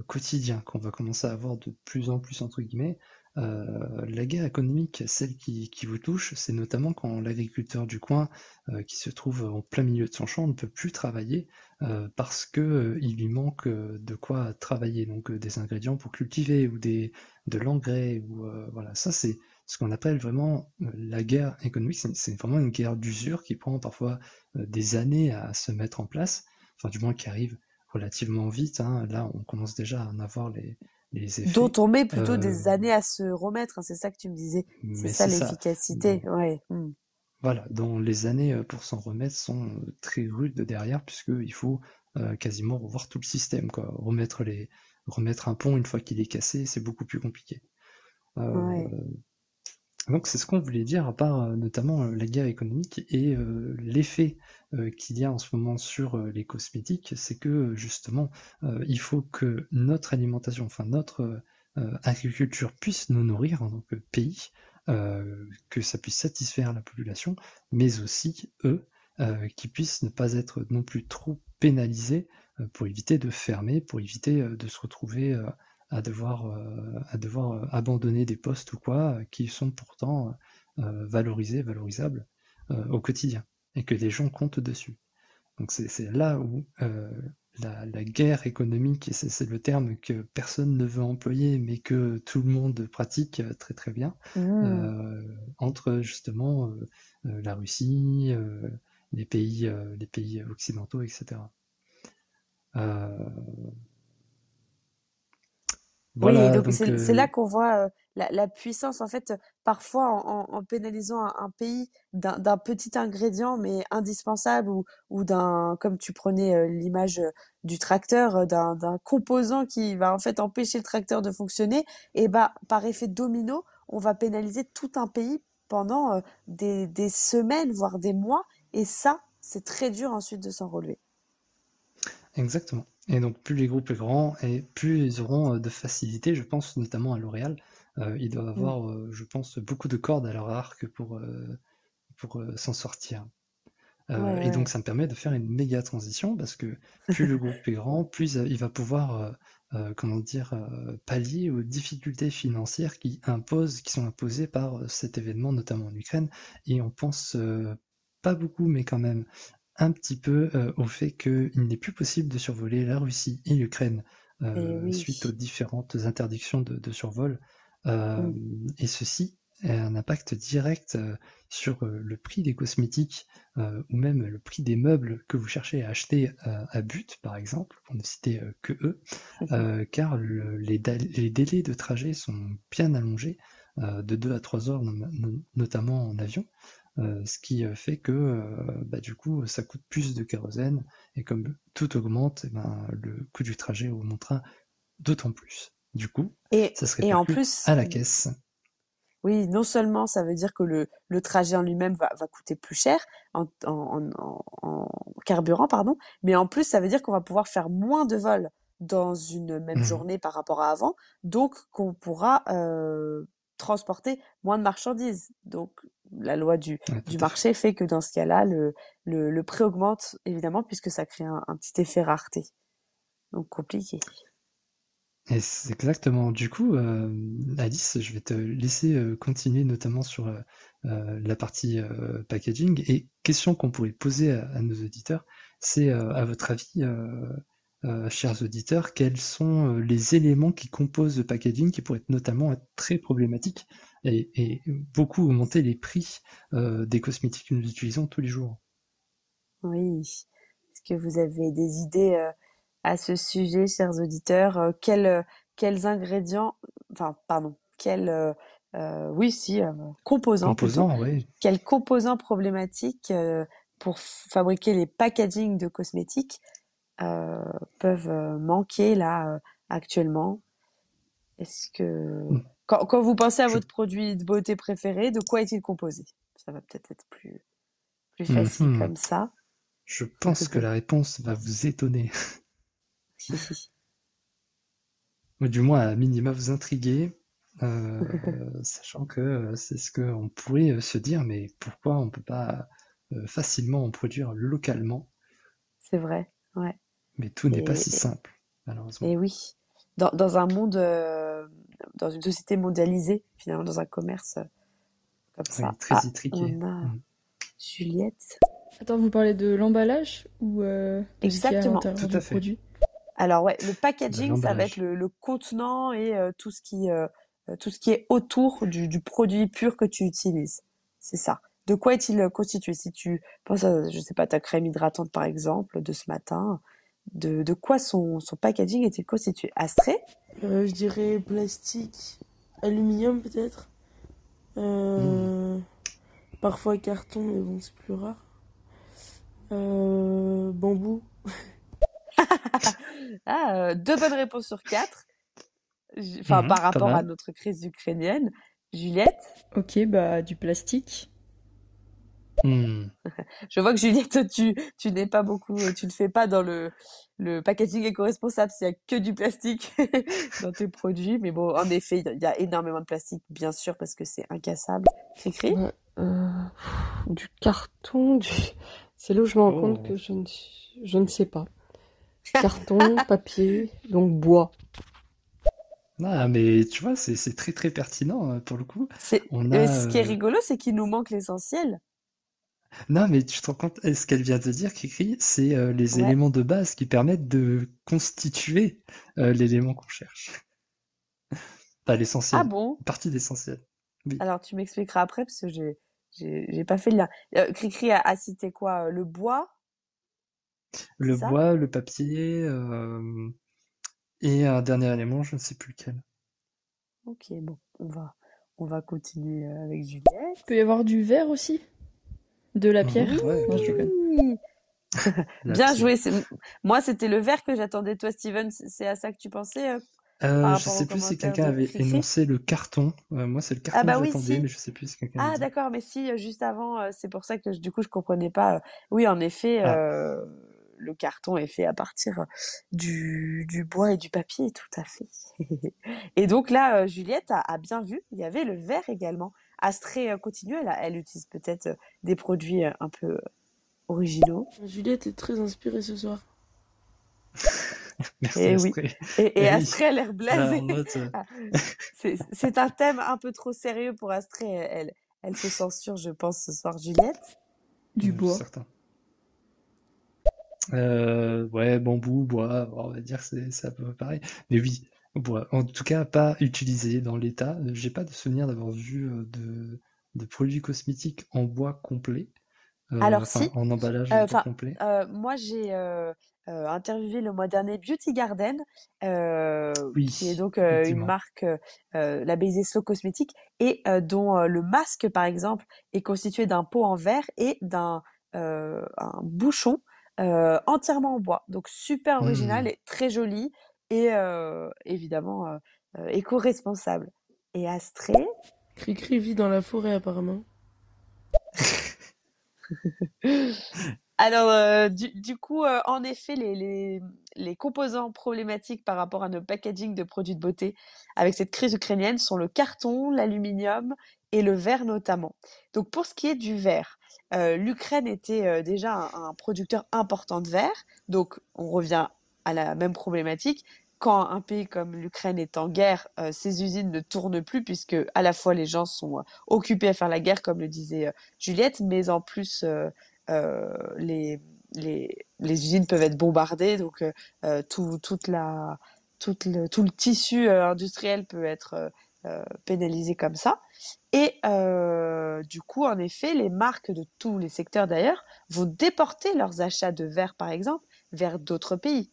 quotidien, qu'on va commencer à avoir de plus en plus, entre guillemets. Euh, la guerre économique, celle qui, qui vous touche, c'est notamment quand l'agriculteur du coin, euh, qui se trouve en plein milieu de son champ, ne peut plus travailler euh, parce que euh, il lui manque euh, de quoi travailler, donc euh, des ingrédients pour cultiver ou des de l'engrais ou euh, voilà. Ça, c'est ce qu'on appelle vraiment euh, la guerre économique. C'est vraiment une guerre d'usure qui prend parfois euh, des années à se mettre en place, enfin du moins qui arrive relativement vite. hein. Là, on commence déjà à en avoir les, les effets. Dont on met plutôt Euh, des années à se remettre, hein, c'est ça que tu me disais. C'est ça l'efficacité, ouais. hmm. Voilà, dont les années euh, pour s'en remettre sont euh, très rudes derrière, puisqu'il faut euh, quasiment revoir tout le système, quoi. Remettre les, remettre un pont une fois qu'il est cassé, c'est beaucoup plus compliqué. Euh, Ouais. Donc c'est ce qu'on voulait dire, à part euh, notamment euh, la guerre économique et euh, l'effet qu'il y a en ce moment sur les cosmétiques, c'est que justement, il faut que notre alimentation, enfin notre agriculture puisse nous nourrir en tant que pays, que ça puisse satisfaire la population, mais aussi eux, qui puissent ne pas être non plus trop pénalisés pour éviter de fermer, pour éviter de se retrouver à devoir, euh, à devoir euh, abandonner des postes ou quoi, euh, qui sont pourtant valorisés, valorisables au quotidien, et que des gens comptent dessus. Donc c'est là où la, la guerre économique, et c'est le terme que personne ne veut employer, mais que tout le monde pratique très très bien, euh, entre justement euh, la Russie, euh, les pays, les pays occidentaux, etc. Oui, donc c'est euh, là qu'on voit euh, la, la puissance, en fait, parfois en, pénalisant un, un pays d'un petit ingrédient, mais indispensable, ou, ou d'un, comme tu prenais euh, l'image du tracteur, d'un composant qui va en fait empêcher le tracteur de fonctionner, et bah, par effet domino, on va pénaliser tout un pays pendant des, des semaines, voire des mois, et ça, c'est très dur ensuite de s'en relever. Exactement. Et donc, plus les groupes sont grands, et plus ils auront euh, de facilité, je pense notamment à L'Oréal. Euh, ils doivent Mm. avoir, euh, je pense, beaucoup de cordes à leur arc pour, euh, pour s'en sortir. Ouais, et ouais. donc, ça me permet de faire une méga transition parce que plus le groupe est grand, plus il va pouvoir, comment dire, pallier aux difficultés financières qui imposent, qui sont imposées par cet événement, notamment en Ukraine. Et on pense pas beaucoup, mais quand même un petit peu euh, au fait qu'il n'est plus possible de survoler la Russie et l'Ukraine euh, oui. suite aux différentes interdictions de, de survol. Euh, Mm. et ceci a un impact direct sur le prix des cosmétiques ou même le prix des meubles que vous cherchez à acheter à but, par exemple, pour ne citer que eux, car le- les, les délais de trajet sont bien allongés, de 2 à 3 heures, notamment en avion, ce qui euh, fait que euh, bah, du coup ça coûte plus de kérosène, et comme tout augmente, eh ben, le coût du trajet augmentera d'autant plus. Du coup, Et, ça se et en plus, à la caisse. Oui, non seulement ça veut dire que le, le trajet en lui-même va, va coûter plus cher en, en, en, en carburant, pardon, mais en plus ça veut dire qu'on va pouvoir faire moins de vols dans une même Mhm. journée par rapport à avant, donc qu'on pourra euh, transporter moins de marchandises. Donc la loi du, du marché fait que dans ce cas-là, le, le, le prix augmente évidemment puisque ça crée un, un petit effet rareté. Donc compliqué. Et exactement. Du coup, euh, Alice, je vais te laisser euh, continuer notamment sur euh, la partie packaging. Et question qu'on pourrait poser à, à nos auditeurs, c'est à votre avis, euh, chers auditeurs, quels sont euh, les éléments qui composent le packaging qui pourraient notamment être très problématiques et, et beaucoup augmenter les prix euh, des cosmétiques que nous utilisons tous les jours? Oui. Est-ce que vous avez des idées euh, à ce sujet, chers auditeurs? Quels, quels ingrédients, enfin, pardon, quels, oui, si, composants Composants, oui. quels composants problématiques pour fabriquer les packagings de cosmétiques peuvent euh, manquer là euh, actuellement? Est-ce que Mm. quand, quand vous pensez à votre produit de beauté préféré, de quoi est-il composé? Ça va peut-être être plus plus facile Mhm. comme ça. Je pense que la réponse va vous étonner. [laughs] [laughs] ou du moins à minima vous intriguer, euh, [laughs] sachant que euh, c'est ce qu'on pourrait euh, se dire, mais pourquoi on peut pas euh, facilement en produire localement, C'est vrai, ouais. Mais tout n'est pas si simple, malheureusement. et oui, dans, dans un monde, euh, dans une société mondialisée, finalement, dans un commerce euh, comme Oui, ça. très Ah, étriqué. on a Mm. Juliette. Attends, vous parlez de l'emballage ou euh, de ce qu'il y a à Exactement. l'intérieur Tout du à fait. produit? Alors ouais, le packaging, ça va être le, le contenant et euh, tout ce qui, tout ce qui est autour du, du produit pur que tu utilises. C'est ça. De quoi est-il constitué? Si tu penses à, je sais pas, ta crème hydratante par exemple de ce matin, de, de quoi son, son packaging était constitué. Astrée Euh, je dirais plastique, aluminium peut-être. Euh, Parfois carton, mais bon, c'est plus rare. Euh, bambou. [laughs] Ah, euh, deux bonnes réponses sur quatre. Enfin, Mhm, par pas rapport à notre crise ukrainienne. Juliette Ok, bah du plastique. Hmm. [laughs] Je vois que Juliette, tu, tu n'es pas beaucoup, tu ne fais pas dans le, le packaging éco-responsable s'il y a que du plastique [laughs] dans tes produits. Mais bon, en effet, il y a énormément de plastique, bien sûr, parce que c'est incassable. Cricri euh, du carton, du... c'est là où je me rends Oh. compte que je ne, je ne sais pas. Carton, [laughs] papier, donc bois. Ah, mais tu vois, c'est c'est très très pertinent euh, pour le coup. C'est, On euh, a, ce qui est euh, rigolo, c'est qu'il nous manque l'essentiel. Non, mais tu te rends compte, euh, ce qu'elle vient de dire, Kiki, c'est euh, les Ouais. éléments de base qui permettent de constituer euh, l'élément qu'on cherche. Pas Ah l'essentiel, bon? une partie d'essentiel. Oui. Alors, tu m'expliqueras après, parce que j'ai, j'ai, j'ai pas fait le lien. Euh, Cricri a, a cité quoi? euh, Le bois? Le ça? bois, le papier, euh, et un dernier élément, je ne sais plus lequel. Ok, bon, on va, on va continuer euh, avec Juliette. Il peut y avoir du verre aussi? De la pierre ouais, Non, je déconne. Oui. [laughs] la Bien pierre. joué. Moi, c'était le verre que j'attendais. Toi, Steven, c'est à ça que tu pensais euh, Euh, je sais plus si quelqu'un avait énoncé le carton. Euh, moi, c'est le Ah carton bah que oui, j'attendais, si. mais je sais plus si quelqu'un Ah d'accord, mais si, euh, juste avant, euh, c'est pour ça que je- du coup, je comprenais pas. Oui, en effet, Ah. euh, le carton est fait à partir du, du bois et du papier, tout à fait. [laughs] Et donc là, Juliette a, a bien vu, il y avait le verre également. Astrée euh, continue, elle, utilise peut-être euh, des produits euh, un peu euh, originaux. Juliette est très inspirée ce soir. [laughs] Merci, Et oui. Astrée. Et, et Eh oui. Astrée a l'air blasée. euh, Ah, c'est un thème un peu trop sérieux pour Astrée. Elle, elle se censure, je pense, ce soir, Juliette. Du euh, bois. certain. Euh, ouais, bambou, bois, on va dire c'est c'est à peu près pareil. Mais oui, En tout cas, pas utilisé dans l'état. J'ai pas de souvenir d'avoir vu euh, de, de produits cosmétiques en bois complet. Euh, Alors enfin, si, en emballage Euh, Enfin, complet. euh, moi j'ai euh, euh, interviewé le mois dernier Beauty Garden, euh, qui est donc euh, une effectivement. marque euh, euh, labellisée Slow Cosmétique et euh, dont euh, le masque par exemple est constitué d'un pot en verre et d'un euh, un bouchon euh, entièrement en bois. Donc super original Hmm. et très joli et évidemment éco-responsable. Et Astrée, Cricri vit dans la forêt apparemment. [laughs] Alors, euh, du, du coup, euh, en effet, les, les, les composants problématiques par rapport à nos packaging de produits de beauté avec cette crise ukrainienne sont le carton, l'aluminium et le verre notamment. Donc, pour ce qui est du verre, euh, l'Ukraine était déjà un, un producteur important de verre. Donc, on revient à la même problématique. Quand un pays comme l'Ukraine est en guerre, euh, ses usines ne tournent plus puisque à la fois les gens sont euh, occupés à faire la guerre, comme le disait euh, Juliette, mais en plus les, les, les usines peuvent être bombardées, donc tout, toute la, toute le, tout le tissu industriel peut être pénalisé comme ça. Et du coup, en effet, les marques de tous les secteurs d'ailleurs vont déporter leurs achats de verre, par exemple, vers d'autres pays.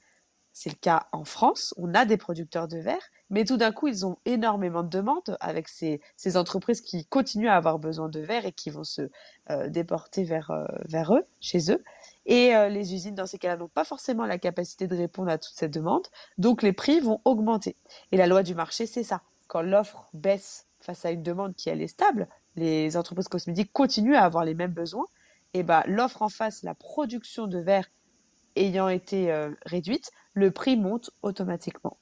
C'est le cas en France, on a des producteurs de verre, mais tout d'un coup, ils ont énormément de demandes avec ces, entreprises qui continuent à avoir besoin de verre et qui vont se euh, déporter vers, euh, vers eux, chez eux. Et euh, les usines, dans ces cas-là, n'ont pas forcément la capacité de répondre à toutes ces demandes, donc les prix vont augmenter. Et la loi du marché, c'est ça. Quand l'offre baisse face à une demande qui, est stable, les entreprises cosmétiques continuent à avoir les mêmes besoins, et ben l'offre en face, la production de verre ayant été euh, réduite, le prix monte automatiquement.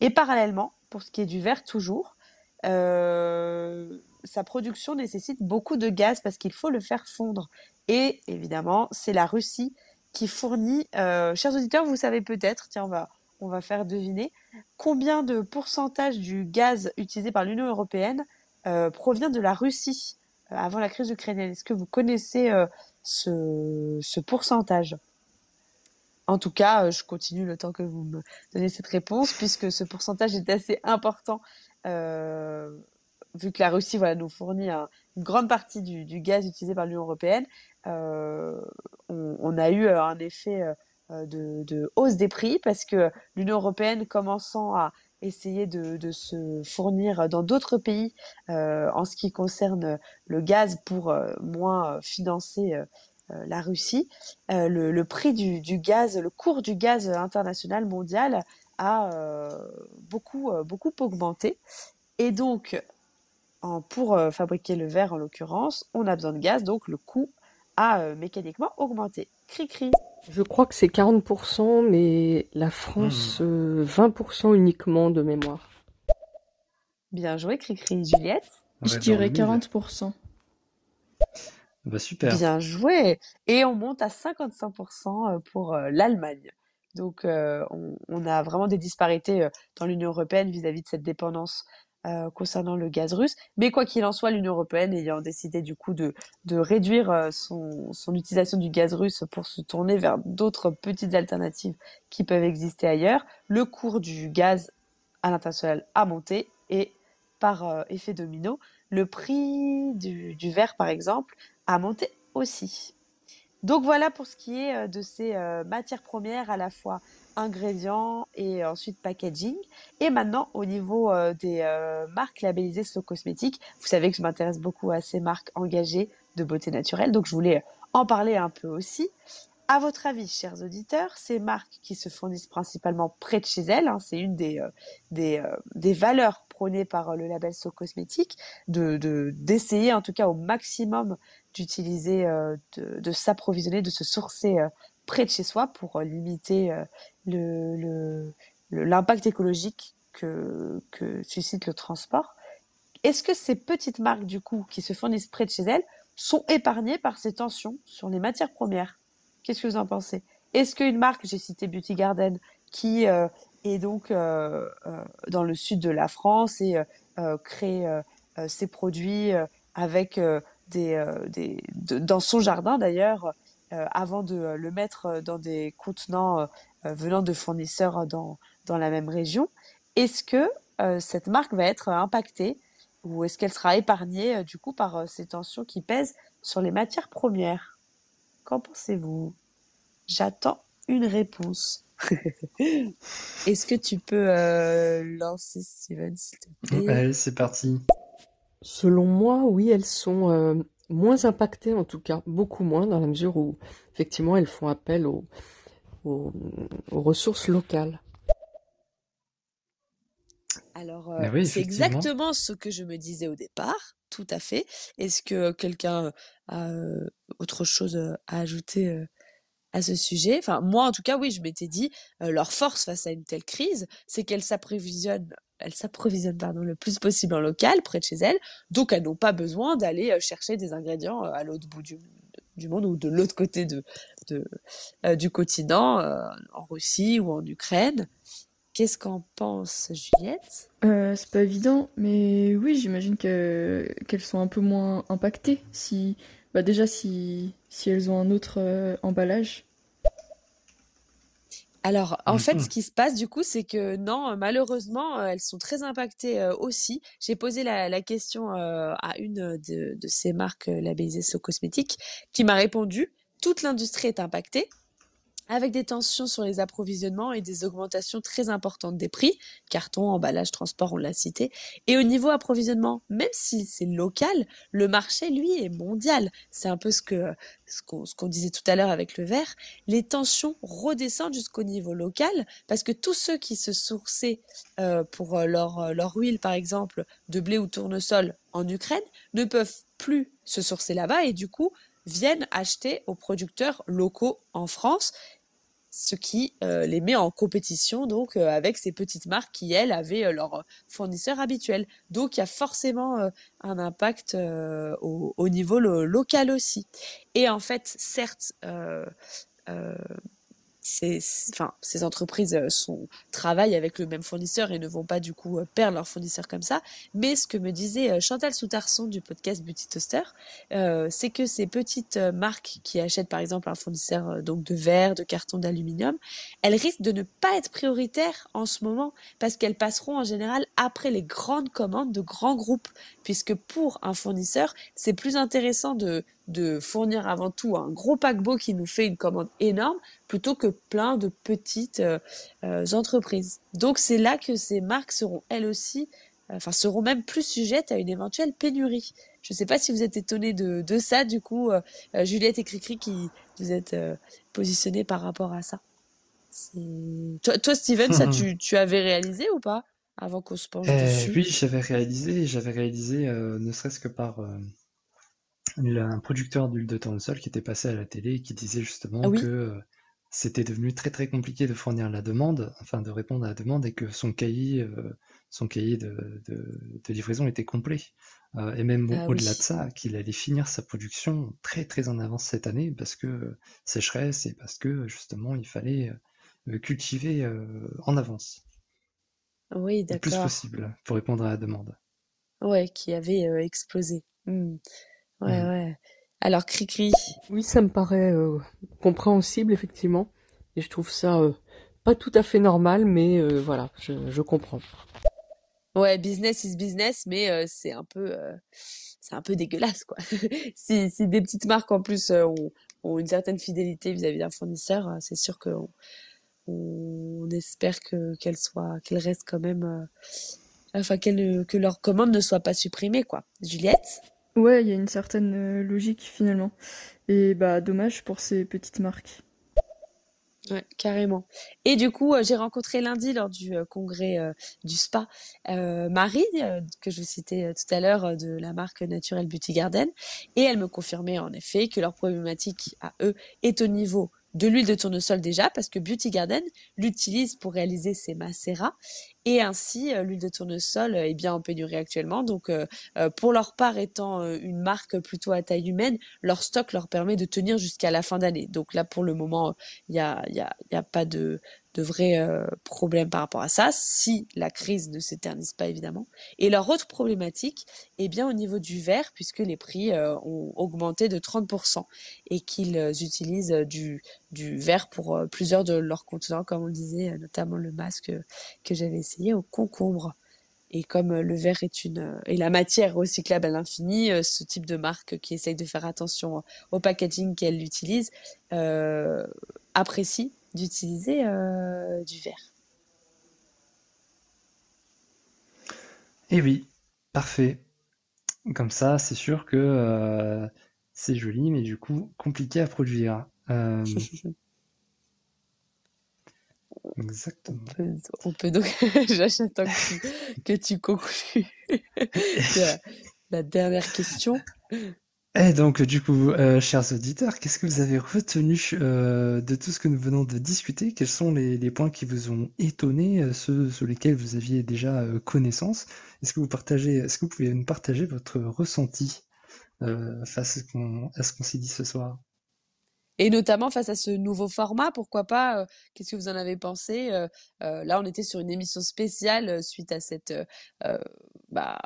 Et parallèlement, pour ce qui est du verre toujours, euh, sa production nécessite beaucoup de gaz parce qu'il faut le faire fondre. Et évidemment, c'est la Russie qui fournit, euh, chers auditeurs, vous savez peut-être, tiens, on va, on va faire deviner, combien de pourcentage du gaz utilisé par l'Union européenne provient de la Russie avant la crise ukrainienne. Est-ce que vous connaissez ce, ce pourcentage? En tout cas, euh, je continue le temps que vous me donnez cette réponse, puisque ce pourcentage est assez important, euh, vu que la Russie voilà, nous fournit un- une grande partie du, gaz utilisé par l'Union européenne. euh, on, a eu euh, un effet euh, de, hausse des prix parce que l'Union européenne commençant à essayer de, de se fournir dans d'autres pays euh, en ce qui concerne le gaz pour moins financer la Russie, euh, le, le prix du, du gaz, le cours du gaz international mondial a euh, beaucoup, euh, beaucoup augmenté. Et donc, en- pour euh, fabriquer le verre en l'occurrence, on a besoin de gaz, donc le coût a euh, mécaniquement augmenté. Cri-cri. Je crois que c'est 40%, mais la France, euh, 20% uniquement de mémoire. Bien joué, Cri-cri. Juliette Je dirais mille. 40%. Bah super. Bien joué. Et on monte à 55% pour l'Allemagne. Donc, on, a vraiment des disparités dans l'Union européenne vis-à-vis de cette dépendance concernant le gaz russe. Mais quoi qu'il en soit, l'Union européenne ayant décidé du coup de, de réduire son, son utilisation du gaz russe pour se tourner vers d'autres petites alternatives qui peuvent exister ailleurs, le cours du gaz à l'international a monté et par effet domino, le prix du, verre, par exemple, a monté aussi. Donc voilà pour ce qui est euh, de ces euh, matières premières, à la fois ingrédients et ensuite packaging. Et maintenant, au niveau euh, des marques labellisées slow cosmétiques, vous savez que je m'intéresse beaucoup à ces marques engagées de beauté naturelle, donc je voulais en parler un peu aussi. À votre avis, chers auditeurs, ces marques qui se fournissent principalement près de chez elles, hein, c'est une des, euh, euh, des valeurs prônées par euh, le label So Cosmétique, de, de, d'essayer en tout cas au maximum d'utiliser, de, s'approvisionner, de se sourcer près de chez soi pour limiter le- l'impact écologique que, que suscite le transport. Est-ce que ces petites marques, du coup, qui se fournissent près de chez elles, sont épargnées par ces tensions sur les matières premières? Qu'est-ce que vous en pensez? Est-ce qu'une marque, j'ai cité Beauty Garden, qui euh, est donc euh, euh, dans le sud de la France et crée ses produits avec des, des de- dans son jardin d'ailleurs, avant de le mettre dans des contenants venant de fournisseurs dans, dans la même région, est-ce que cette marque va être impactée ou est-ce qu'elle sera épargnée du coup par ces tensions qui pèsent sur les matières premières? Qu'en pensez-vous? J'attends une réponse. [laughs] Est-ce que tu peux euh, lancer Steven, s'il te plaît? Allez, c'est parti. Selon moi, oui, elles sont euh, moins impactées, en tout cas, beaucoup moins, dans la mesure où, effectivement, elles font appel aux, aux, aux ressources locales. Alors, euh, oui, c'est exactement ce que je me disais au départ, tout à fait. Est-ce que quelqu'un a autre chose à ajouter à ce sujet? Moi, en tout cas, oui, je m'étais dit, leur force face à une telle crise, c'est qu'elles s'approvisionnent, elles s'approvisionnent, pardon, le plus possible en local, près de chez elles, donc elles n'ont pas besoin d'aller chercher des ingrédients à l'autre bout du, monde ou de l'autre côté du continent, en Russie ou en Ukraine. Qu'est-ce qu'en pense Juliette? Euh, c'est pas évident, mais oui, j'imagine que qu'elles sont un peu moins impactées si, bah déjà si si elles ont un autre euh, emballage. Alors, en fait, Mhm. ce qui se passe du coup, c'est que non, malheureusement, euh, elles sont très impactées euh, aussi. J'ai posé la, la question euh, à une de, de ces marques labellisées So Cosmétiques qui m'a répondu, toute l'industrie est impactée avec des tensions sur les approvisionnements et des augmentations très importantes des prix, carton, emballage, transport, on l'a cité. Et au niveau approvisionnement, même si c'est local, le marché, lui, est mondial. C'est un peu ce que ce qu'on qu'on disait tout à l'heure avec le verre. Les tensions redescendent jusqu'au niveau local parce que tous ceux qui se sourçaient euh, pour euh, leur, euh, leur huile, par exemple, de blé ou tournesol en Ukraine, ne peuvent plus se sourcer là-bas et du coup viennent acheter aux producteurs locaux en France ce qui euh, les met en compétition donc euh, avec ces petites marques qui elles avaient euh, leurs fournisseurs habituels. Donc il y a forcément euh, un impact euh, au, au niveau lo- local aussi. Et en fait, certes, ces, enfin, ces entreprises euh, sont, travaillent avec le même fournisseur et ne vont pas du coup euh, perdre leur fournisseur comme ça. Mais ce que me disait euh, Chantal Soutarson du podcast Beauty Toaster, euh, c'est que ces petites marques qui achètent par exemple un fournisseur donc de verre, de carton, d'aluminium, elles risquent de ne pas être prioritaires en ce moment parce qu'elles passeront en général après les grandes commandes de grands groupes, puisque pour un fournisseur, c'est plus intéressant de de fournir avant tout un gros paquebot qui nous fait une commande énorme plutôt que plein de petites euh, euh, entreprises. Donc c'est là que ces marques seront elles aussi, euh, enfin seront même plus sujettes à une éventuelle pénurie. Je ne sais pas si vous êtes étonnés de, de ça, du coup, euh, euh, Juliette et Cricri, qui vous êtes euh, positionnés par rapport à ça. Toi, toi, Steven, ça [laughs] tu, tu avais réalisé ou pas? Avant qu'on se penche dessus oui, j'avais réalisé, j'avais réalisé, euh, ne serait-ce que par euh, un producteur d'huile de tournesol qui était passé à la télé et qui disait justement Ah oui. que euh, c'était devenu très très compliqué de fournir la demande, enfin de répondre à la demande et que son cahier, euh, son cahier de, de- de livraison était complet. Euh, et même Ah au-delà oui. de ça, qu'il allait finir sa production très très en avance cette année parce que euh, sécheresse et parce que justement il fallait cultiver en avance Oui, le plus d'accord. possible pour répondre à la demande. Ouais, qui avait euh, explosé. Hmm. Ouais, Mhm. ouais. Alors, Cricri, Oui, ça me paraît euh, compréhensible, effectivement. Et je trouve ça euh, pas tout à fait normal, mais euh, voilà, je, je comprends. ouais, business is business, mais euh, c'est un peu, euh, c'est un peu dégueulasse, quoi. [laughs] Si, si des petites marques en plus euh, ont, ont une certaine fidélité vis-à-vis d'un fournisseur, euh, c'est sûr qu'on on espère que qu'elles soient, qu'elles restent quand même, euh, enfin que leur commande ne soit pas supprimée, quoi. Juliette? Ouais, il y a une certaine euh, logique finalement. Et bah dommage pour ces petites marques. Ouais, carrément. Et du coup, euh, j'ai rencontré lundi lors du euh, congrès euh, du spa Marie, que je vous citais tout à l'heure, de la marque Natural Beauty Garden, et elle me confirmait en effet que leur problématique à eux est au niveau de l'huile de tournesol déjà, parce que Beauty Garden l'utilise pour réaliser ses macérats, et ainsi euh, l'huile de tournesol euh, est bien en pénurie actuellement. Donc, euh, pour leur part étant une marque plutôt à taille humaine, leur stock leur permet de tenir jusqu'à la fin d'année. Donc là, pour le moment, il y a, y a, y a pas de, de vrai euh, problème par rapport à ça, si la crise ne s'éternise pas évidemment. Et leur autre problématique est bien au niveau du verre, puisque les prix euh, ont augmenté de 30% et qu'ils utilisent du, du verre pour plusieurs de leurs contenants, comme on le disait, notamment le masque que j'avais essayé au concombre. Et comme euh, le verre est une euh, et la matière recyclable à l'infini, euh, ce type de marque qui essaye de faire attention au packaging qu'elle utilise euh, apprécie d'utiliser euh, du verre. Et oui, parfait. Comme ça, c'est sûr que euh, c'est joli, mais du coup, compliqué à produire. [laughs] Exactement. On peut, on peut donc, [laughs] j'attends que tu, que tu conclues la, [laughs] la dernière question. Et donc, du coup, euh, chers auditeurs, qu'est-ce que vous avez retenu euh, de tout ce que nous venons de discuter? Quels sont les, les points qui vous ont étonné, euh, ceux sur lesquels vous aviez déjà connaissance? Est-ce que vous partagez, est-ce que vous pouvez nous partager votre ressenti euh, face à ce qu'on à ce qu'on s'est dit ce soir? Et notamment face à ce nouveau format, pourquoi pas, euh, qu'est-ce que vous en avez pensé? Euh, euh, là, on était sur une émission spéciale euh, suite à cette, bah,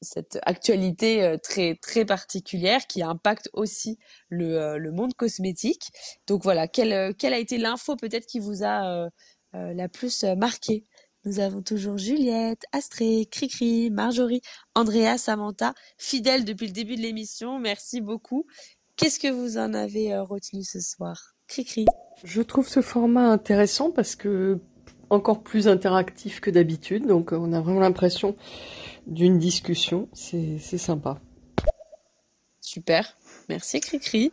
cette actualité très, très particulière qui impacte aussi le, le monde cosmétique. Donc voilà, quelle, quelle a été l'info peut-être qui vous a la plus euh, marqué? Nous avons toujours Juliette, Astrée, Cricri, Marjorie, Andrea, Samantha, fidèles depuis le début de l'émission. Merci beaucoup. Qu'est-ce que vous en avez euh, retenu ce soir? Cricri. Je trouve ce format intéressant parce que encore plus interactif que d'habitude, donc euh, on a vraiment l'impression d'une discussion. C'est sympa. Super. Merci Cricri.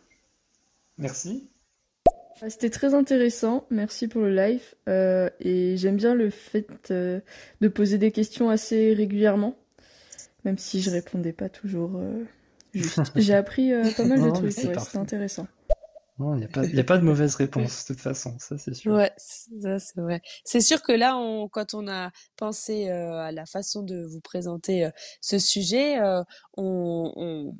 Merci. Ah, C'était très intéressant, merci pour le live. euh, et j'aime bien le fait euh, de poser des questions assez régulièrement, même si je répondais pas toujours euh. [laughs] J'ai appris euh, pas mal de Non, trucs, c'est ouais, parfait. c'était intéressant. Non, il n'y a pas, il y a pas de mauvaise réponse, de toute façon, ça c'est sûr. Ouais, ça c'est vrai. C'est sûr que là, on, quand on a pensé euh, à la façon de vous présenter euh, ce sujet, euh, on, on,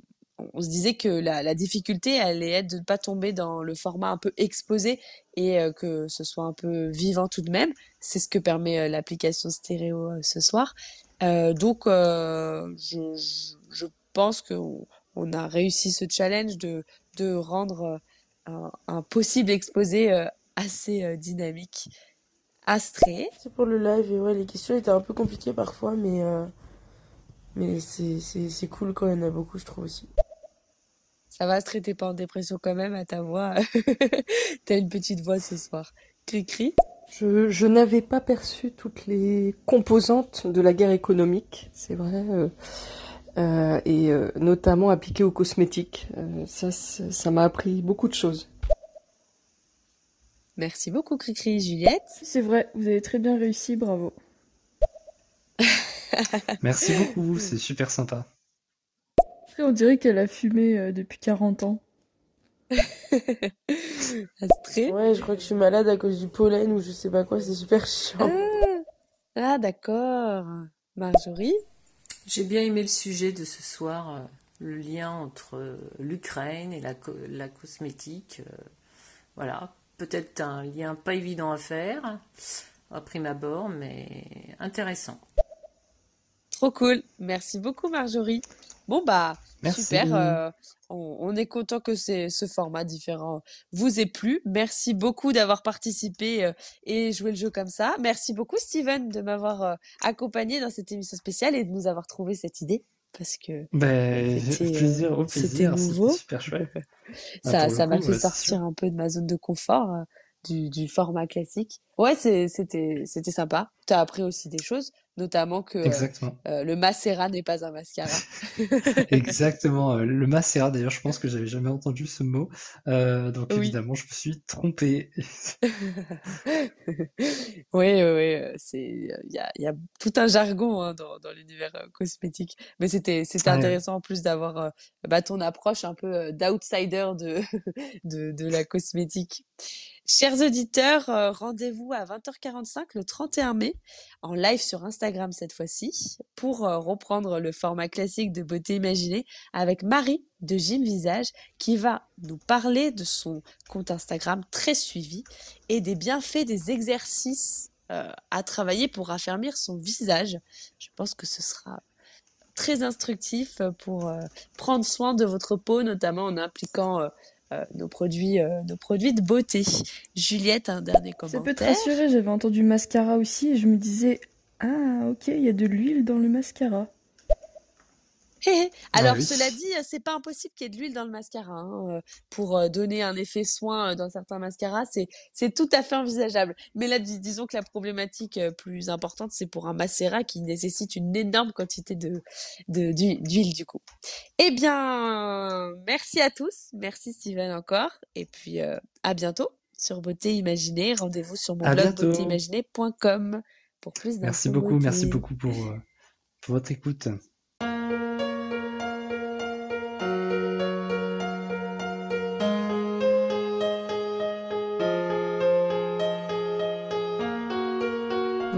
on se disait que la, la difficulté allait être de ne pas tomber dans le format un peu exposé et euh, que ce soit un peu vivant tout de même. C'est ce que permet euh, l'application stéréo euh, ce soir. Euh, donc, euh, je, je, je pense qu'on on a réussi ce challenge de, de rendre euh, un, un possible exposé euh, assez euh, dynamique. Astrée. C'est pour le live et ouais, les questions étaient un peu compliquées parfois, mais, euh, mais c'est, cool quand il y en a beaucoup, je trouve aussi. Ça va, Astrid, t'es pas en dépression quand même à ta voix. [laughs] T'as une petite voix ce soir. Cri-cri. Je, je n'avais pas perçu toutes les composantes de la guerre économique, c'est vrai, euh, euh, et euh, notamment appliquées aux cosmétiques. Euh, ça, ça m'a appris beaucoup de choses. Merci beaucoup, Cri-cri. Juliette C'est vrai, vous avez très bien réussi, bravo. [laughs] Merci beaucoup, c'est super sympa. Après, on dirait qu'elle a fumé euh, depuis 40 ans. Astrid Ouais, je crois que je suis malade à cause du pollen ou je sais pas quoi, c'est super chiant. Ah, d'accord. Marjorie? J'ai bien aimé le sujet de ce soir, euh, le lien entre euh, l'Ukraine et la, co- la cosmétique. euh, voilà, peut-être un lien pas évident à faire à prime abord, mais intéressant. Trop cool. Merci beaucoup, Marjorie. Bon, bah, Merci. super. euh, on, on est content que c'est ce format différent vous ait plu. Merci beaucoup d'avoir participé euh, et joué le jeu comme ça. Merci beaucoup, Steven, de m'avoir euh, accompagné dans cette émission spéciale et de nous avoir trouvé cette idée. Parce que Ben, C'était, [laughs] euh, c'était nouveau. super chouette. [laughs] Ah, ça, ça m'a fait sortir un peu de ma zone de confort du, du format classique. Ouais, c'était, c'était sympa. T'as appris aussi des choses, notamment que euh, euh, le macérat n'est pas un mascara. [laughs] Exactement. euh, Le macérat, d'ailleurs, je pense que j'avais jamais entendu ce mot. Euh, donc, Oui. évidemment, je me suis trompé. Oui, oui, oui, c'est, il y a, y a tout un jargon hein, dans, dans l'univers cosmétique. Mais c'était, c'était Ouais. intéressant en plus d'avoir bah, ton approche un peu d'outsider de, [laughs] de, de la cosmétique. Chers auditeurs, euh, rendez-vous à 20h45 le 31 mai, en live sur Instagram cette fois-ci, pour euh, reprendre le format classique de Beauté Imaginée avec Marie de Gym Visage qui va nous parler de son compte Instagram très suivi et des bienfaits des exercices euh, à travailler pour affermir son visage. Je pense que ce sera très instructif pour prendre soin de votre peau, notamment en impliquant euh, euh, nos produits, euh, nos produits de beauté. Juliette, un dernier Ça peut te commentaire. rassurer, j'avais entendu mascara aussi et je me disais Ah, ok, il y a de l'huile dans le mascara. Hé. [laughs] Alors, oui. cela dit, c'est pas impossible qu'il y ait de l'huile dans le mascara. hein, euh, Pour euh, donner un effet soin euh, dans certains mascaras, c'est c'est tout à fait envisageable. Mais là, dis- disons que la problématique plus importante, c'est pour un macérat qui nécessite une énorme quantité de de- d'huile, du coup. Eh bien, merci à tous. Merci Steven encore. Et puis, euh, à bientôt sur Beauté Imaginée. Rendez-vous sur mon À blog beautéimaginée.com pour plus d'infos Merci beaucoup, merci beaucoup pour, pour votre écoute.